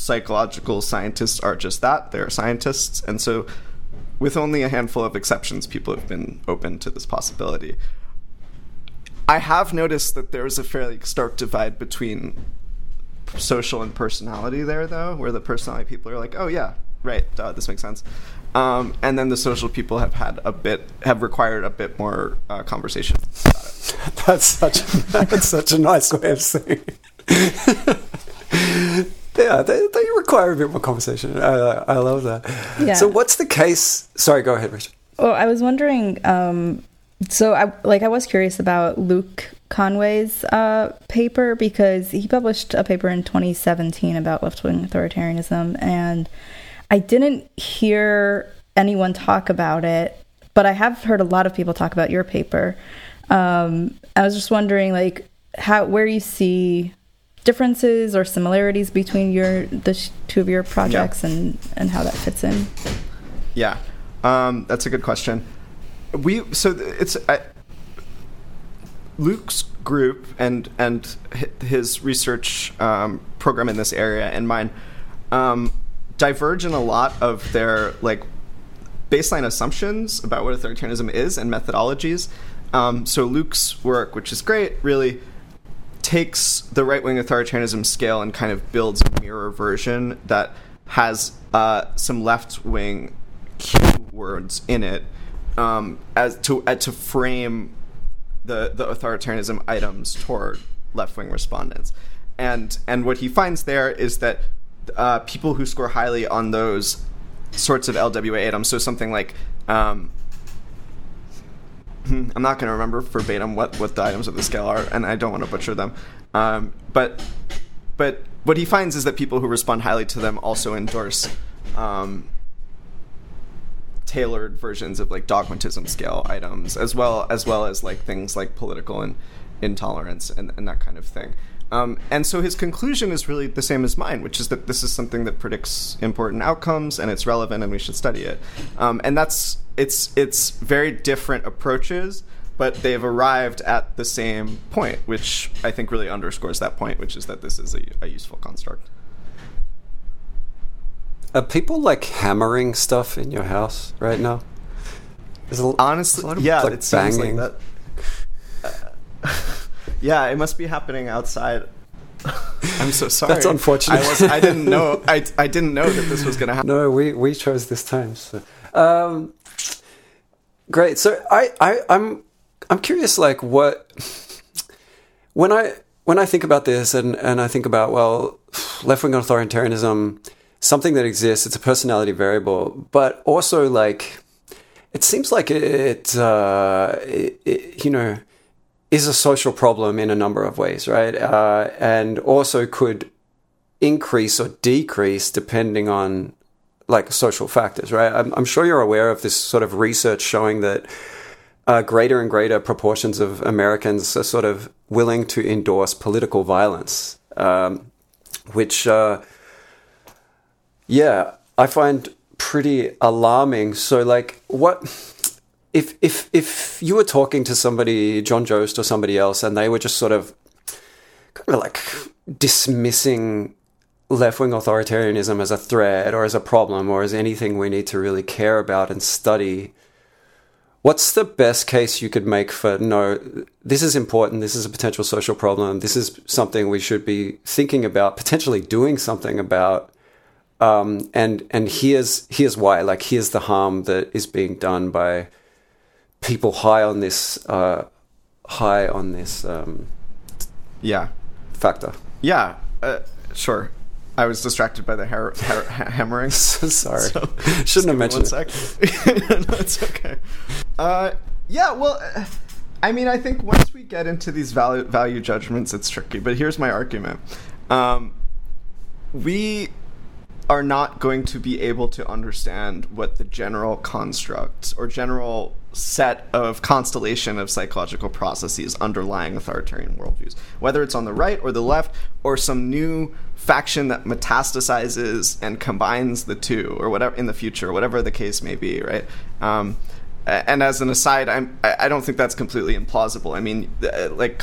C: psychological scientists are just that they're scientists and so with only a handful of exceptions, people have been open to this possibility. I have noticed that there is a fairly stark divide between social and personality there, though, where the personality people are like, "Oh yeah, right, duh, this makes sense," um, and then the social people have had a bit have required a bit more uh, conversation about it.
A: That's such that's such a nice way of saying. It. yeah, they, they require a bit more conversation. I, I love that.
B: Yeah.
A: So, what's the case? Sorry, go ahead, Richard.
B: Oh, I was wondering. Um, so, I like I was curious about Luke Conway's uh, paper because he published a paper in 2017 about left wing authoritarianism, and I didn't hear anyone talk about it, but I have heard a lot of people talk about your paper. Um, I was just wondering, like, how where you see differences or similarities between your the sh- two of your projects
C: Yeah.
B: and and how that fits in.
C: Yeah, um, that's a good question. We so it's I, Luke's group and and his research um, program in this area and mine um, diverge in a lot of their like baseline assumptions about what authoritarianism is and methodologies. Um, so Luke's work, which is great, really takes the right wing authoritarianism scale and kind of builds a mirror version that has uh, some left wing keywords in it um, as to uh, to frame the the authoritarianism items toward left wing respondents. And and what he finds there is that uh, people who score highly on those sorts of LWA items, so something like um, I'm not going to remember verbatim what, what the items of the scale are, and I don't want to butcher them. Um, but but what he finds is that people who respond highly to them also endorse um, tailored versions of like dogmatism scale items, as well as well as like things like political and intolerance and, and that kind of thing. Um, and so his conclusion is really the same as mine, which is that this is something that predicts important outcomes and it's relevant and we should study it. Um, and that's it's it's very different approaches, but they've arrived at the same point, which I think really underscores that point, which is that this is a, a useful construct.
A: Are people like hammering stuff in your house right now? There's a, there's a
C: Honestly, yeah,
A: like,
C: it seems
A: banging.
C: like that. yeah, it must be happening outside. I'm so sorry.
A: That's unfortunate.
C: I was I didn't know I, I didn't know that this was going to happen.
A: No, we we chose this time. So. Um, great. So I, I I'm I'm curious. Like what when I when I think about this and and I think about well, left wing authoritarianism, something that exists. It's a personality variable, but also like it seems like it, uh, it, it you know is a social problem in a number of ways, right? Uh, and also could increase or decrease depending on like social factors, right? I'm, I'm sure you're aware of this sort of research showing that uh, greater and greater proportions of Americans are sort of willing to endorse political violence, um, which, uh, yeah, I find pretty alarming. So, like, what if if if you were talking to somebody, John Jost or somebody else, and they were just sort of kind of like dismissing left wing authoritarianism as a threat or as a problem or as anything we need to really care about and study. What's the best case you could make for no, this is important, this is a potential social problem, this is something we should be thinking about, potentially doing something about. Um, and and here's here's why. Like here's the harm that is being done by people high on this uh, high on this um,
C: Yeah,
A: factor.
C: yeah, uh, sure. I was distracted by the hair, ha- hammering.
A: Sorry.
C: So,
A: Shouldn't have mentioned
C: one sec. no, it's okay. Uh, yeah, well, I mean, I think once we get into these value, value judgments, it's tricky. But here's my argument: um, we are not going to be able to understand what the general construct or general set of constellation of psychological processes underlying authoritarian worldviews, whether it's on the right or the left, or some new faction that metastasizes and combines the two, or whatever in the future, whatever the case may be, right? Um, and as an aside, I'm, I don't think that's completely implausible. I mean, uh, like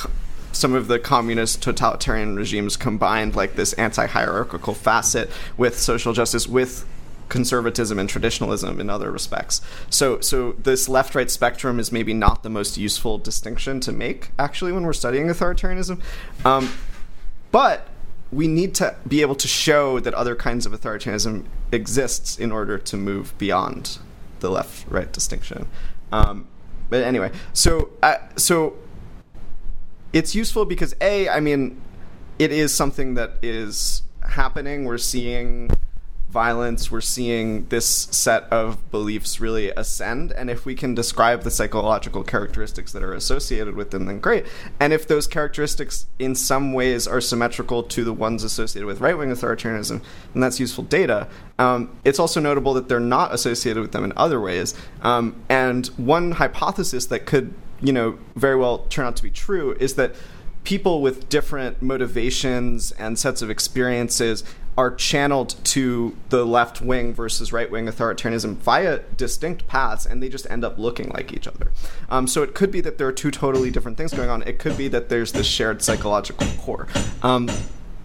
C: some of the communist totalitarian regimes combined like this anti-hierarchical facet with social justice with conservatism and traditionalism in other respects. So, so this left-right spectrum is maybe not the most useful distinction to make actually when we're studying authoritarianism, um, but we need to be able to show that other kinds of authoritarianism exists in order to move beyond the left-right distinction. Um, but anyway, so uh, so it's useful because a, I mean, it is something that is happening. We're seeing violence, we're seeing this set of beliefs really ascend. And if we can describe the psychological characteristics that are associated with them, then great. And if those characteristics in some ways are symmetrical to the ones associated with right wing authoritarianism, then that's useful data. Um, it's also notable that they're not associated with them in other ways. Um, and one hypothesis that could, you know, very well turn out to be true is that people with different motivations and sets of experiences are channeled to the left wing versus right wing authoritarianism via distinct paths, and they just end up looking like each other. Um, so it could be that there are two totally different things going on. It could be that there's this shared psychological core. Um,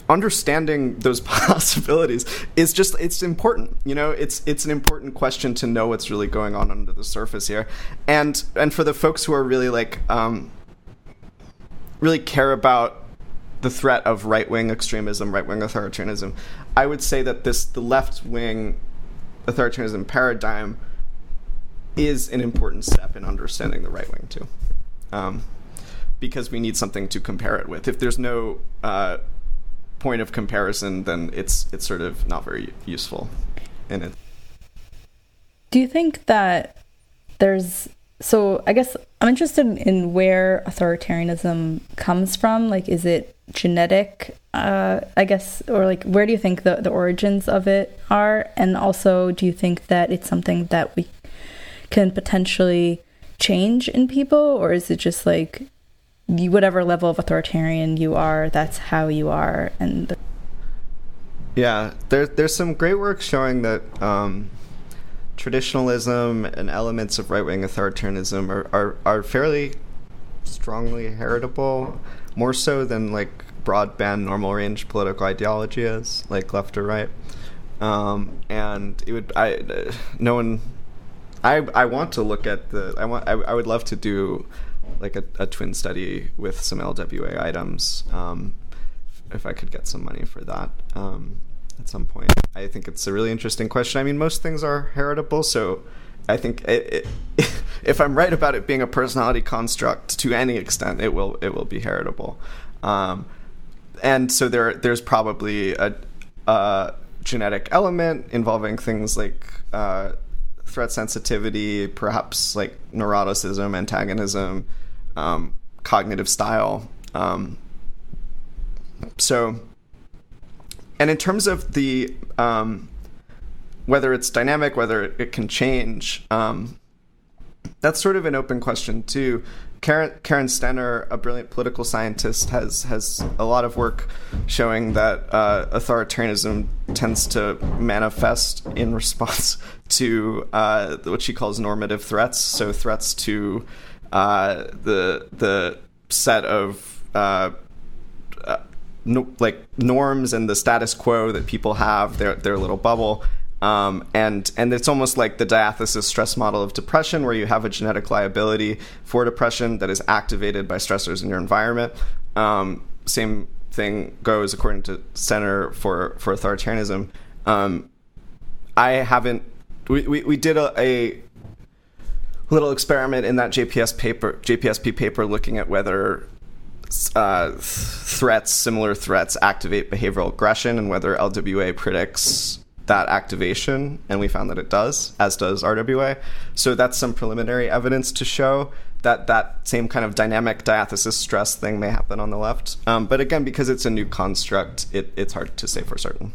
C: understanding those possibilities is just it's important you know it's it's an important question to know what's really going on under the surface here and and for the folks who are really like um really care about the threat of right wing extremism, right wing authoritarianism, I would say that this the left wing authoritarianism paradigm is an important step in understanding the right wing too, um, because we need something to compare it with. If there's no uh, point of comparison, then it's it's sort of not very useful in it.
B: Do you think that there's so I guess I'm interested in where authoritarianism comes from. Like, is it genetic? Uh, I guess, or like, where do you think the the origins of it are? And also, do you think that it's something that we can potentially change in people, or is it just like you, whatever level of authoritarian you are, that's how you are? And the-
C: yeah, there's there's some great work showing that. Um, traditionalism and elements of right wing authoritarianism are, are, are fairly strongly heritable, more so than like broadband normal range political ideology is, like left or right. Um, and it would I uh, no one I I want to look at the I want I, I would love to do like a, a twin study with some LWA items um, if I could get some money for that. Um, at some point. I think it's a really interesting question. I mean, most things are heritable, so I think it, it, if I'm right about it being a personality construct to any extent, it will it will be heritable. Um, and so there there's probably a, a, genetic element involving things like uh, threat sensitivity, perhaps like neuroticism, antagonism, um, cognitive style. Um, so and in terms of the um, whether it's dynamic, whether it, can change, um, that's sort of an open question too. Karen, Karen Stenner, a brilliant political scientist, has has a lot of work showing that uh, authoritarianism tends to manifest in response to uh, what she calls normative threats. So threats to uh, the the set of uh, no, like norms and the status quo that people have their their little bubble. Um, and and it's almost like the diathesis stress model of depression, where you have a genetic liability for depression that is activated by stressors in your environment. Um, same thing goes according to Stenner for for authoritarianism. Um, I haven't. We, we, we did a, a little experiment in that JPS paper, JPSP paper, looking at whether uh, threats, similar threats, activate behavioral aggression and whether LWA predicts that activation, and we found that it does, as does RWA. So that's some preliminary evidence to show that that same kind of dynamic diathesis stress thing may happen on the left. Um, but again, because it's a new construct, it, it's hard to say for certain.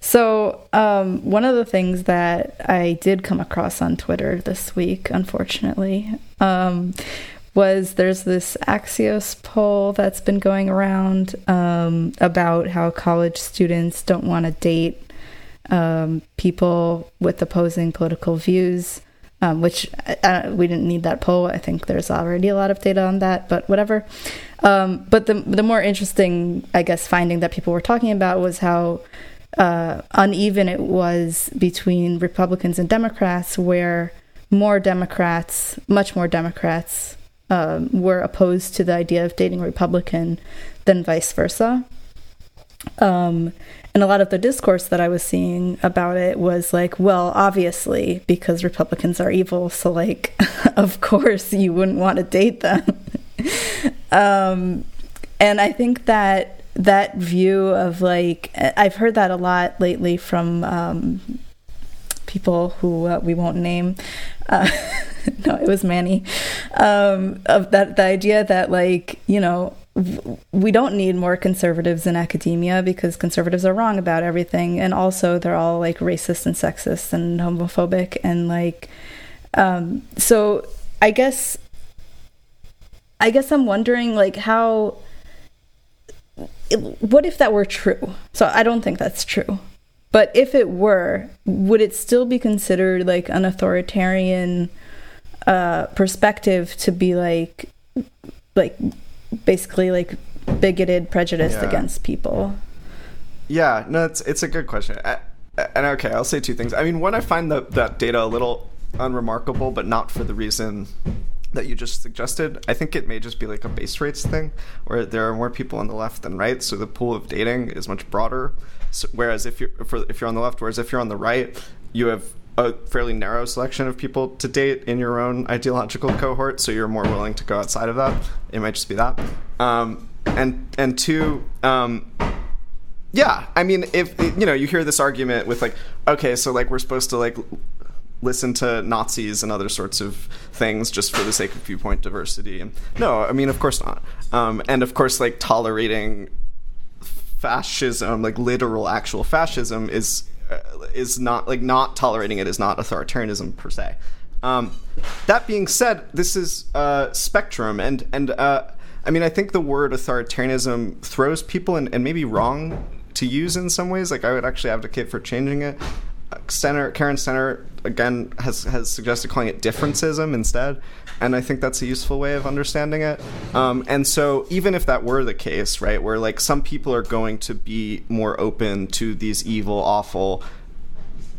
B: So, um, one of the things that I did come across on Twitter this week, unfortunately, um, was there's this Axios poll that's been going around um, about how college students don't want to date um, people with opposing political views, um, which uh, we didn't need that poll. I think there's already a lot of data on that, but whatever. Um, but the the more interesting, I guess, finding that people were talking about was how uh, uneven it was between Republicans and Democrats, where more Democrats, much more Democrats, um, were opposed to the idea of dating Republican than vice versa. Um, and a lot of the discourse that I was seeing about it was like, well, obviously, because Republicans are evil, so like, of course, you wouldn't want to date them. um, and I think that that view of like, I've heard that a lot lately from um, people who uh, we won't name. Uh, no, it was Manny. Um, of that, the idea that like, you know, we don't need more conservatives in academia because conservatives are wrong about everything. And also they're all like racist and sexist and homophobic and like um, so i guess i guess i'm wondering like how what if that were true? So i don't think that's true. But if it were would it still be considered like an authoritarian uh, perspective to be like like basically like bigoted, prejudiced yeah. against people?
C: Yeah, no, it's it's a good question. I, and okay, I'll say two things. I mean, one, I find the, that data a little unremarkable, but not for the reason that you just suggested. I think it may just be like a base rates thing, where there are more people on the left than right, so the pool of dating is much broader. So, whereas if you're for, if you're on the left, whereas if you're on the right, you have a fairly narrow selection of people to date in your own ideological cohort, so you're more willing to go outside of that. It might just be that. Um, and and two, um, yeah, I mean, if you know, you hear this argument with like, okay, so like we're supposed to like listen to Nazis and other sorts of things just for the sake of viewpoint diversity. No, I mean, of course not. Um, and of course, like tolerating fascism, like literal actual fascism, is is not like not tolerating it is not authoritarianism per se. Um, that being said, this is a spectrum, and and uh, I mean I think the word authoritarianism throws people and, and maybe wrong to use in some ways. Like I would actually advocate for changing it. Stenner Karen Stenner again has has suggested calling it differencism instead, and I think that's a useful way of understanding it. Um, and so even if that were the case, right, where like some people are going to be more open to these evil, awful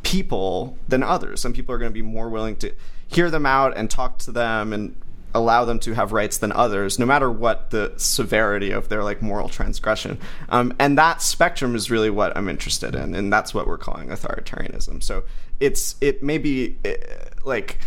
C: people than others. Some people are going to be more willing to hear them out and talk to them and allow them to have rights than others, no matter what the severity of their like moral transgression. Um, and that spectrum is really what I'm interested in, and that's what we're calling authoritarianism. So it's it may be eh, like.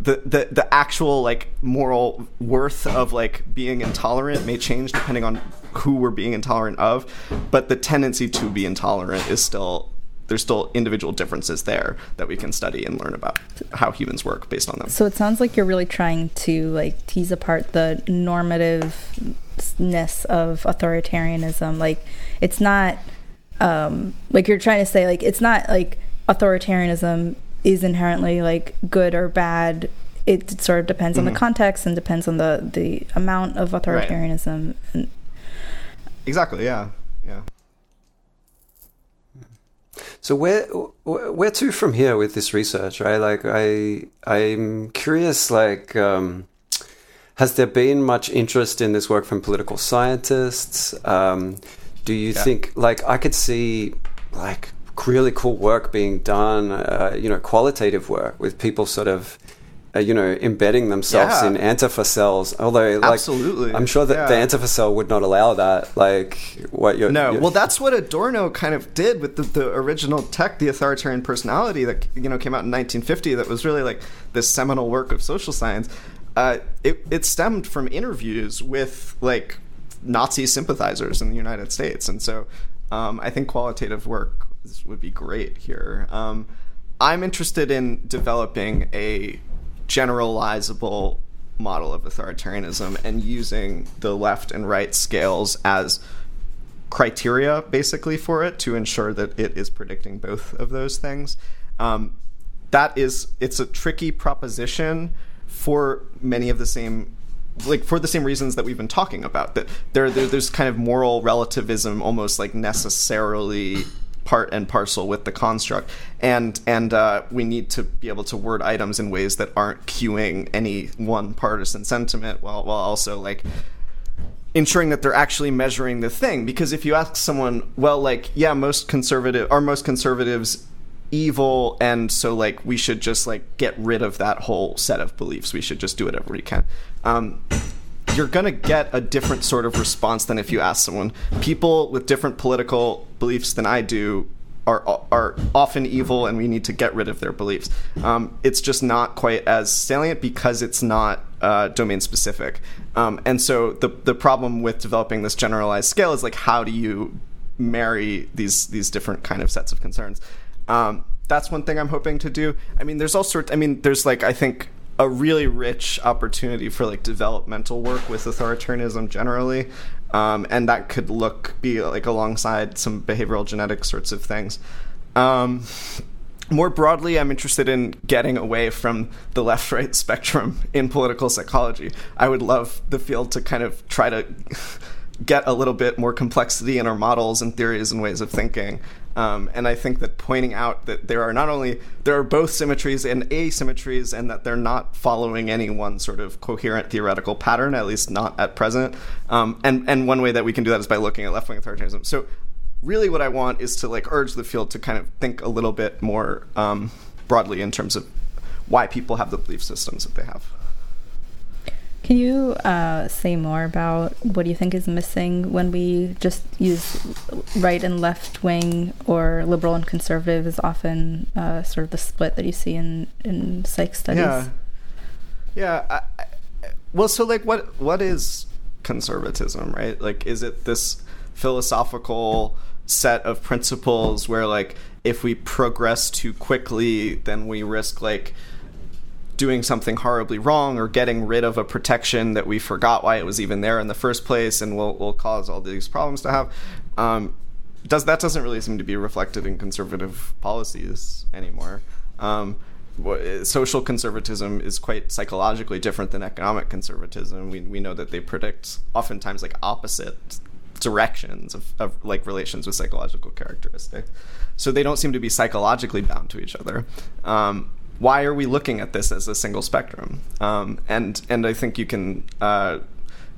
C: The, the, the, actual like moral worth of like being intolerant may change depending on who we're being intolerant of but the tendency to be intolerant is still there's still individual differences there that we can study and learn about how humans work based on them.
B: So it sounds like you're really trying to like tease apart the normativeness of authoritarianism. Like it's not um like you're trying to say like it's not like authoritarianism is inherently like good or bad. It sort of depends mm-hmm. on the mm-hmm. context and depends on the the amount of authoritarianism. Right.
C: Exactly. Yeah. Yeah.
A: So where where to from here with this research, right? Like I I'm curious, like um, has there been much interest in this work from political scientists? Um, do you yeah. think like I could see like really cool work being done, uh, you know, qualitative work with people sort of uh, you know, embedding themselves yeah. in Antifa cells. Although, like,
C: absolutely,
A: I'm sure that yeah. the Antifa cell would not allow that. Like, what you're
C: no, you're, well, that's what Adorno kind of did with the, the original tech, the authoritarian personality that you know came out in 1950. That was really like this seminal work of social science. Uh, it, it stemmed from interviews with like Nazi sympathizers in the United States, and so um, I think qualitative work would be great here. Um, I'm interested in developing a generalizable model of authoritarianism and using the left and right scales as criteria basically for it to ensure that it is predicting both of those things. Um, that is, it's a tricky proposition for many of the same like for the same reasons that we've been talking about that there, there there's kind of moral relativism almost like necessarily part and parcel with the construct, and and uh, we need to be able to word items in ways that aren't cueing any one partisan sentiment, while while also like ensuring that they're actually measuring the thing. Because if you ask someone well like yeah most conservative are most conservatives evil? And so like we should just like get rid of that whole set of beliefs. We should just do whatever we can. Um, you're going to get a different sort of response than if you ask someone people with different political beliefs than i do are are often evil, and we need to get rid of their beliefs. Um, it's just not quite as salient because it's not uh, domain specific. Um, and so the the problem with developing this generalized scale is like how do you marry these these different kind of sets of concerns? Um, that's one thing I'm hoping to do. I mean, there's all sorts. I mean, there's like I think a really rich opportunity for like developmental work with authoritarianism generally um, and that could look be like alongside some behavioral genetic sorts of things. Um, more broadly, I'm interested in getting away from the left right spectrum in political psychology. I would love the field to kind of try to get a little bit more complexity in our models and theories and ways of thinking. Um, and I think that pointing out that there are not only there are both symmetries and asymmetries, and that they're not following any one sort of coherent theoretical pattern, at least not at present. Um, and and one way that we can do that is by looking at left wing authoritarianism. So really, what I want is to like urge the field to kind of think a little bit more um, broadly in terms of why people have the belief systems that they have.
B: Can you uh, say more about what do you think is missing when we just use right and left wing or liberal and conservative is often uh, sort of the split that you see in, in psych studies?
C: Yeah. Yeah. I, I, well, so like, what what is conservatism, right? Like, is it this philosophical set of principles where, like, if we progress too quickly, then we risk like doing something horribly wrong or getting rid of a protection that we forgot why it was even there in the first place and will, will cause all these problems to have. Um, does that doesn't really seem to be reflected in conservative policies anymore. Um, social conservatism is quite psychologically different than economic conservatism. We, we know that they predict oftentimes like opposite directions of, of like relations with psychological characteristics. So they don't seem to be psychologically bound to each other. Um, why are we looking at this as a single spectrum? Um, and and I think you can, uh,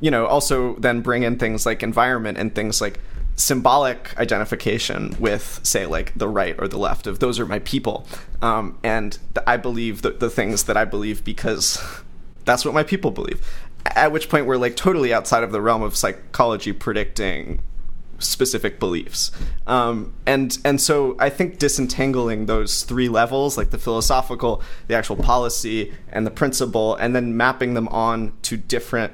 C: you know, also then bring in things like environment and things like symbolic identification with, say, like the right or the left of those are my people, um, and I believe the, the things that I believe because that's what my people believe. At which point we're like totally outside of the realm of psychology predicting specific beliefs. Um, and and so I think disentangling those three levels, like the philosophical, the actual policy, and the principle, and then mapping them on to different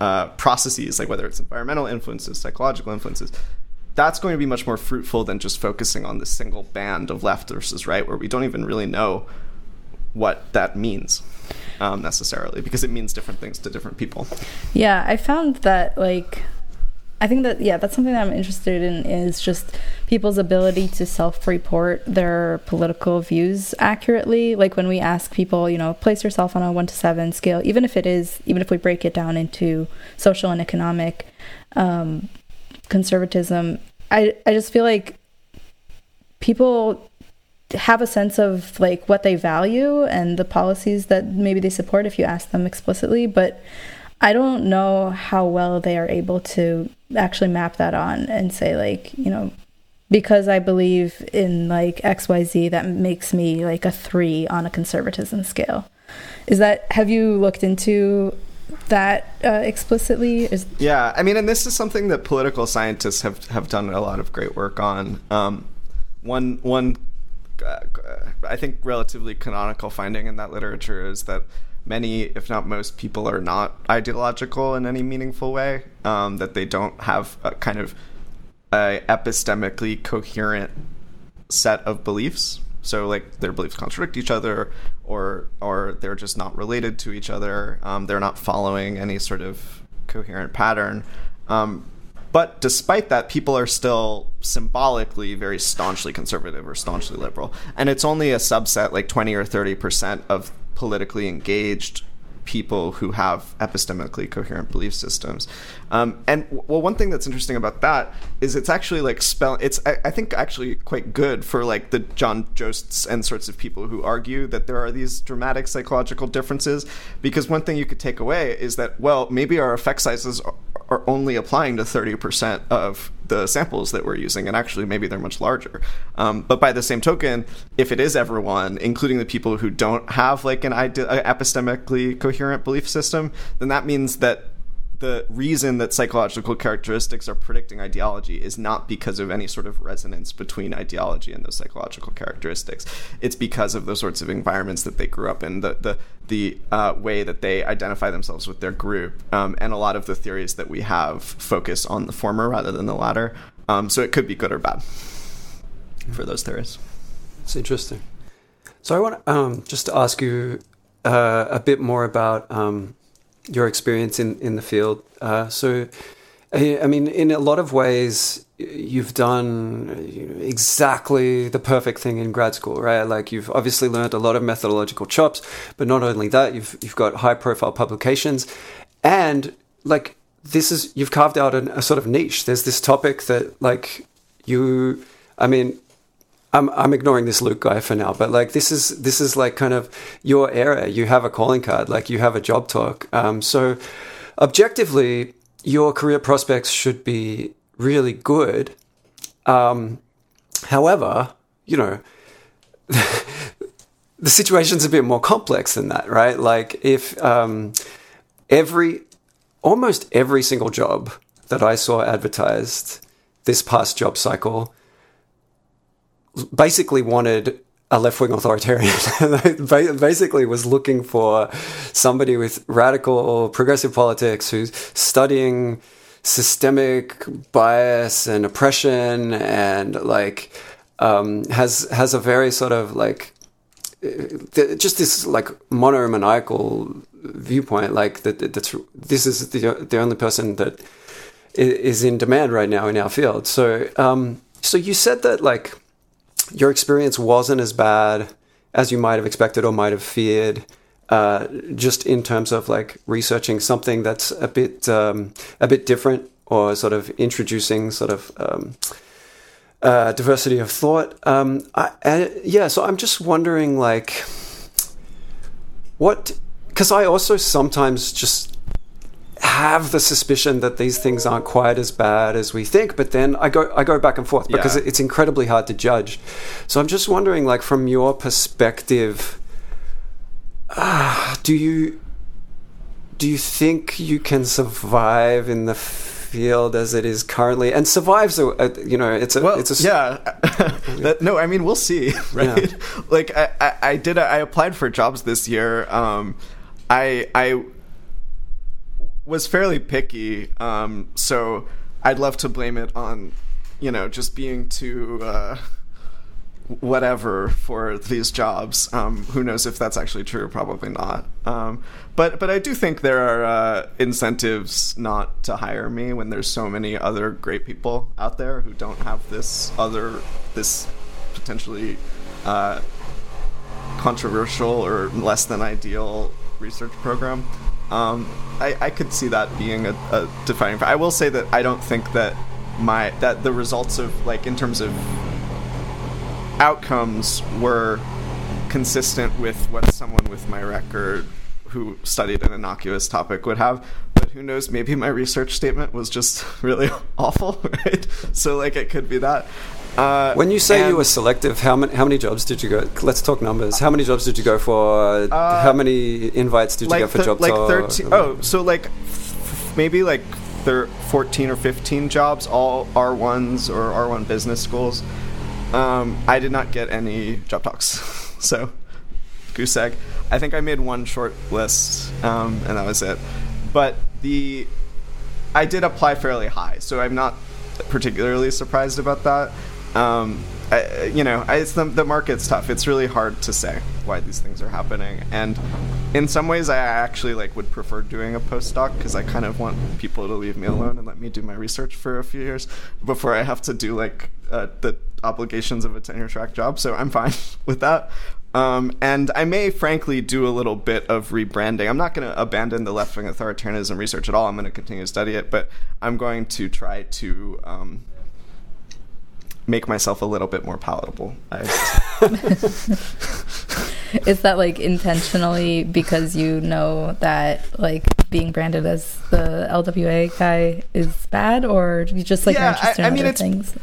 C: uh, processes, like whether it's environmental influences, psychological influences, that's going to be much more fruitful than just focusing on this single band of left versus right, where we don't even really know what that means um, necessarily, because it means different things to different people.
B: Yeah, I found that like I think that yeah, that's something that I'm interested in is just people's ability to self-report their political views accurately. Like when we ask people, you know, place yourself on a 1 to 7 scale, even if it is even if we break it down into social and economic um, conservatism, I I just feel like people have a sense of like what they value and the policies that maybe they support if you ask them explicitly, but I don't know how well they are able to actually map that on and say like, you know, because I believe in like XYZ that makes me like a 3 on a conservatism scale. Is that have you looked into that uh, explicitly is
C: yeah i mean and this is something that political scientists have have done a lot of great work on um, one one uh, i think relatively canonical finding in that literature is that many, if not most, people are not ideological in any meaningful way. Um, that they don't have a kind of a epistemically coherent set of beliefs. So like their beliefs contradict each other, or or they're just not related to each other. Um, they're not following any sort of coherent pattern. Um, but despite that, people are still symbolically very staunchly conservative or staunchly liberal. And it's only a subset, like 20 or 30% of politically engaged people who have epistemically coherent belief systems. Um, and well, one thing that's interesting about that is it's actually like spell. It's I, I, think actually quite good for like the John Josts and sorts of people who argue that there are these dramatic psychological differences. Because one thing you could take away is that well, maybe our effect sizes are, only applying to 30% of the samples that we're using, and actually maybe they're much larger. Um, but by the same token, if it is everyone, including the people who don't have like an ide- epistemically coherent belief system, then that means that the reason that psychological characteristics are predicting ideology is not because of any sort of resonance between ideology and those psychological characteristics. It's because of the sorts of environments that they grew up in, the the the uh, way that they identify themselves with their group, um, and a lot of the theories that we have focus on the former rather than the latter. Um, so it could be good or bad for those theories.
A: It's interesting. So I want um, just to ask you uh, a bit more about um, your experience in, in the field. Uh, so, I mean, in a lot of ways, you've done exactly the perfect thing in grad school, right? Like you've obviously learned a lot of methodological chops, but not only that, you've you've got high profile publications, and like this is you've carved out an, a sort of niche. There's this topic that like you, I mean, I'm I'm ignoring this Luke guy for now, but like this is this is like kind of your era. You have a calling card, like you have a job talk. Um, so objectively, your career prospects should be really good. Um, however, you know. the situation's a bit more complex than that, right? Like if um, every, almost every single job that I saw advertised this past job cycle basically wanted a left wing authoritarian. basically, was looking for somebody with radical progressive politics who's studying systemic bias and oppression and like um, has has a very sort of like uh, just this like monomaniacal viewpoint. Like that, that's this is the the only person that is in demand right now in our field. So um, so you said that like your experience wasn't as bad as you might have expected or might have feared. Uh, just in terms of like researching something that's a bit um, a bit different or sort of introducing sort of um, uh, diversity of thought. Um, I, yeah, so I'm just wondering like what because I also sometimes just have the suspicion that these things aren't quite as bad as we think, but then I go I go back and forth because yeah. it's incredibly hard to judge. So I'm just wondering, like from your perspective, uh, do you do you think you can survive in the field as it is currently and survives a, a you know it's a
C: well,
A: it's a
C: yeah that, no i mean we'll see right yeah. like I, I, I did a, I applied for jobs this year um i i was fairly picky, um, so I'd love to blame it on, you know, just being too uh, whatever for these jobs. Um, who knows if that's actually true? Probably not. Um, but but I do think there are uh, incentives not to hire me when there's so many other great people out there who don't have this other this potentially uh, controversial or less than ideal research program. Um, I, I could see that being a, a defining. I will say that I don't think that my that the results of like in terms of outcomes were consistent with what someone with my record who studied an innocuous topic would have. But who knows? Maybe my research statement was just really awful right? So like it could be that
A: uh, when you say you were selective, how many how many jobs did you go? Let's talk numbers. How many jobs did you go for? Uh, how many invites did like you get for th- job
C: Like thirteen. Oh, so like f- maybe like thir- fourteen or fifteen jobs, all R ones or R one business schools. Um, I did not get any job talks, so goose egg. I think I made one short list, um, and that was it. But the I did apply fairly high, so I'm not particularly surprised about that. Um, I, you know, I, it's the, the market's tough. It's really hard to say why these things are happening. And in some ways, I actually like would prefer doing a postdoc because I kind of want people to leave me alone and let me do my research for a few years before I have to do like uh, the obligations of a tenure track job. So I'm fine with that. Um, and I may, frankly, do a little bit of rebranding. I'm not going to abandon the left wing authoritarianism research at all. I'm going to continue to study it, but I'm going to try to. Um, make myself a little bit more palatable.
B: is that like intentionally because you know that like being branded as the LWA guy is bad, or you just like
C: Yeah,
B: interested
C: I- I
B: in
C: mean,
B: other
C: it's-
B: things?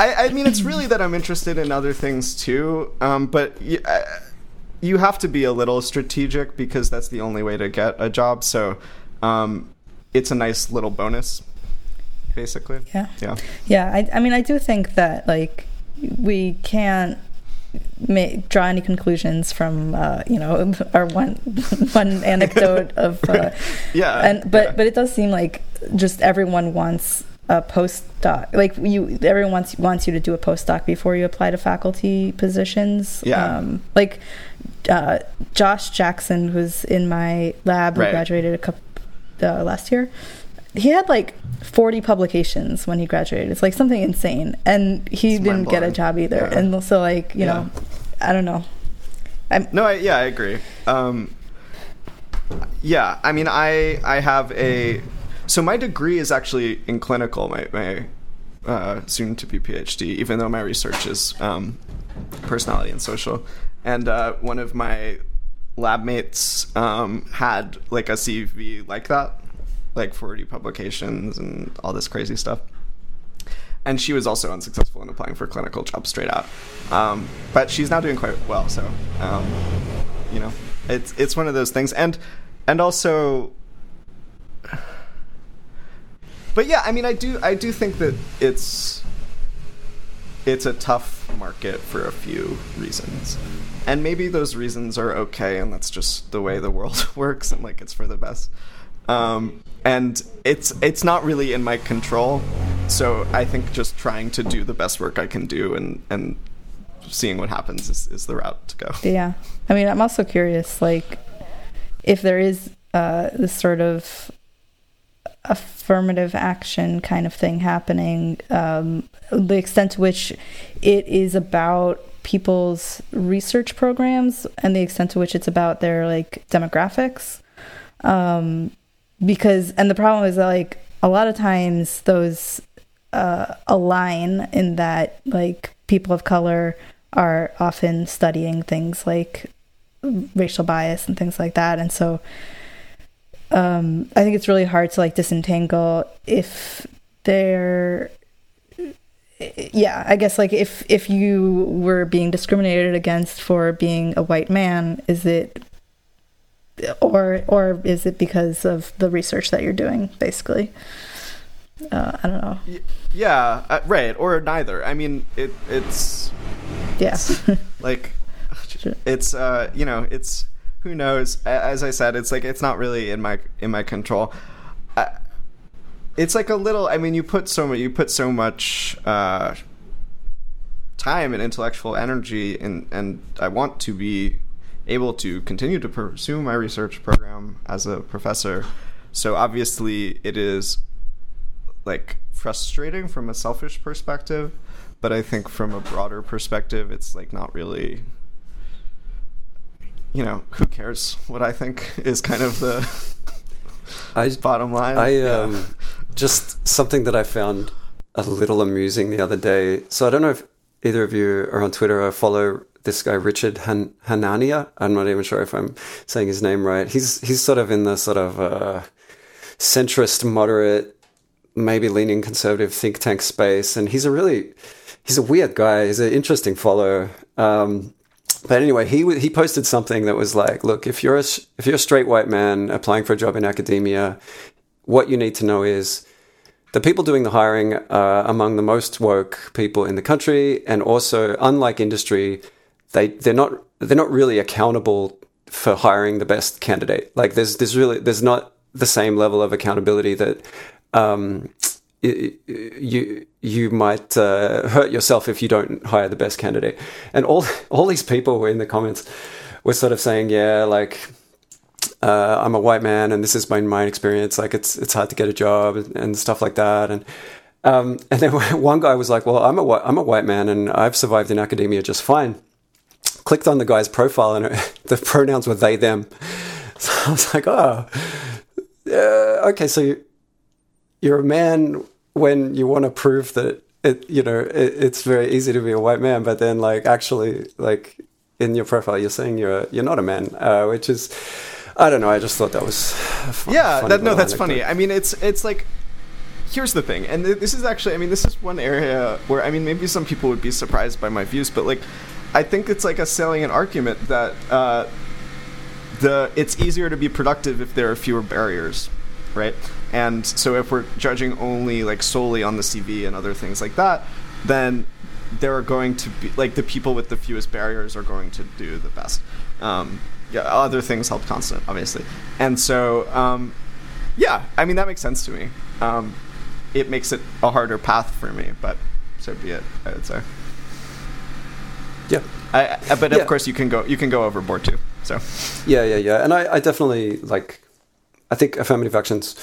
C: I, I mean, it's really that I'm interested in other things too. Um, but y- uh, you have to be a little strategic because that's the only way to get a job. So um, it's a nice little bonus, basically.
B: Yeah.
C: Yeah.
B: Yeah, I, I mean, I do think that like we can't make, draw any conclusions from uh, you know our one one anecdote of uh,
C: Yeah.
B: and but
C: yeah.
B: but it does seem like just everyone wants a postdoc like you everyone wants wants you to do a postdoc before you apply to faculty positions
C: Yeah.
B: um, like uh, Josh Jackson who's in my lab who
C: Right.
B: graduated a couple uh, last year he had like 40 publications when he graduated it's like something insane and he
C: It's
B: didn't get a job either
C: Yeah.
B: and so like you
C: Yeah.
B: know I don't know I'm
C: No, I, yeah, I agree. Um, yeah, I mean, I I have a so my degree is actually in clinical. My my uh, soon to be PhD, even though my research is um, personality and social. And uh, one of my lab mates um, had like a CV like that, like 40 publications and all this crazy stuff and she was also unsuccessful in applying for clinical jobs straight out. Um, but she's now doing quite well. So, um, you know, it's it's one of those things, and and also, but yeah, I mean, I do I do think that it's it's a tough market for a few reasons. And maybe those reasons are okay, and that's just the way the world works, and like it's for the best. Um, and it's it's not really in my control, so I think just trying to do the best work I can do and and seeing what happens is, is the route to go.
B: Yeah. I mean, I'm also curious, like, if there is uh, this sort of affirmative action kind of thing happening, um, the extent to which it is about people's research programs and the extent to which it's about their like demographics. Um, because, and the problem is that, like, a lot of times those uh, align in that, like, people of color are often studying things like racial bias and things like that. And so um, i think it's really hard to like disentangle if they're yeah i guess like if if you were being discriminated against for being a white man is it or or is it because of the research that you're doing basically? Uh, i don't know.
C: Yeah, uh, right, or neither. I mean, it it's
B: yeah.
C: like it's uh you know it's who knows? As i said it's like it's not really in my in my control. I, it's like a little i mean you put so much you put so much uh time and intellectual energy and and i want to be able to continue to pursue my research program as a professor so obviously it is like frustrating from a selfish perspective but i think from a broader perspective it's like not really you know who cares what i think is kind of the
A: I
C: bottom line
A: I
C: Yeah.
A: um, just something that I found a little amusing the other day. So I don't know if either of you are on Twitter or follow this guy Richard Han- Hanania. I'm not even sure if I'm saying his name right. He's he's sort of in the sort of uh, centrist, moderate, maybe leaning conservative think tank space, and he's a really he's a weird guy. He's an interesting follow. Um, but anyway, he w- he posted something that was like, look, if you're a s- if you're a straight white man applying for a job in academia, what you need to know is the people doing the hiring are among the most woke people in the country, and also, unlike industry, they they're not they're not really accountable for hiring the best candidate. Like there's there's really there's not the same level of accountability that um, you you might uh, hurt yourself if you don't hire the best candidate. And all all these people were in the comments were sort of saying, yeah, like uh, I'm a white man, and this has been my experience. Like it's it's hard to get a job and, stuff like that. And um, and then one guy was like, well, I'm a I'm a white man, and I've survived in academia just fine. Clicked on the guy's profile, and the pronouns were they them. So I was like, oh, uh, okay, so you, you're a man when you want to prove that it, you know, it, it's very easy to be a white man, but then like actually like in your profile, you're saying you're you're not a man, uh, which is. I don't know. I just thought that was fun,
C: yeah. That, no, that's
A: anecdote.
C: funny. I mean, it's it's like here's the thing, and this is actually, I mean, this is one area where I mean, maybe some people would be surprised by my views, but like, I think it's like a salient argument that uh, the it's easier to be productive if there are fewer barriers, right? And so if we're judging only like solely on the CV and other things like that, then there are going to be like the people with the fewest barriers are going to do the best. Um, yeah, other things held constant, obviously, and so um, yeah, I mean that makes sense to me. Um, it makes it a harder path for me, but so be it. I would say.
A: Yeah.
C: I, I, but
A: Yeah.
C: of course, you can go you can go overboard too. So
A: Yeah, yeah, yeah. And I, I definitely like. I think affirmative action's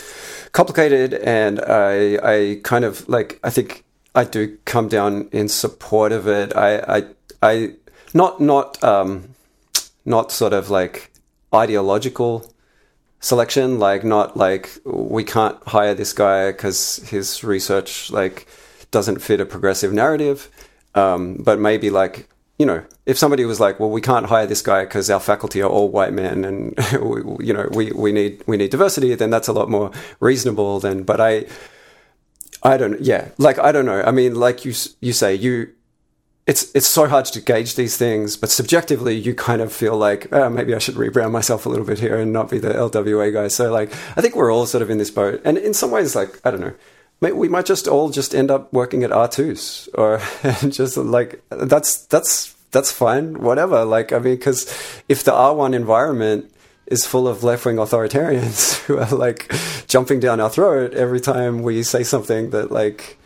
A: complicated, and I, I kind of like. I think I do come down in support of it. I, I, I not not um, not sort of like ideological selection. Like not like we can't hire this guy because his research like doesn't fit a progressive narrative. Um, but maybe like you know, if somebody was like, "Well, we can't hire this guy because our faculty are all white men, and you know, we, we need we need diversity," then that's a lot more reasonable. Than, but I, I don't, yeah, like I don't know. I mean, like you you say, you, it's it's so hard to gauge these things, but subjectively, you kind of feel like oh, maybe I should rebrand myself a little bit here and not be the LWA guy. So like, I think we're all sort of in this boat, and in some ways, like I don't know. May- We might just all just end up working at R2s or just like that's that's that's fine whatever like I mean because if the R1 environment is full of left-wing authoritarians who are like jumping down our throat every time we say something that like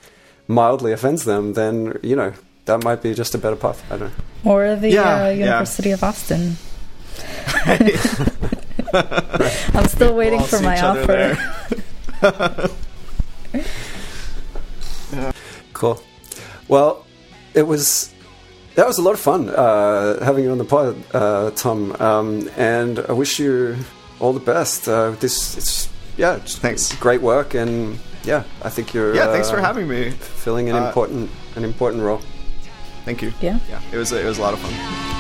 A: mildly offends them then you know that might be just a better path I don't know
B: Or the
C: Yeah,
B: uh,
C: yeah.
B: University of Austin. I'm still waiting
C: We'll
B: for my offer.
C: There.
A: Cool. Well, it was that was a lot of fun uh, having you on the pod, uh, Tom. Um, and I wish you all the best. Uh, this, it's yeah, it's
C: Thanks.
A: great work, and yeah, I think you're
C: Yeah, thanks for
A: uh,
C: having me.
A: filling an
C: Uh,
A: important an important role.
C: Thank you.
B: Yeah.
C: Yeah, it was it was a lot of fun.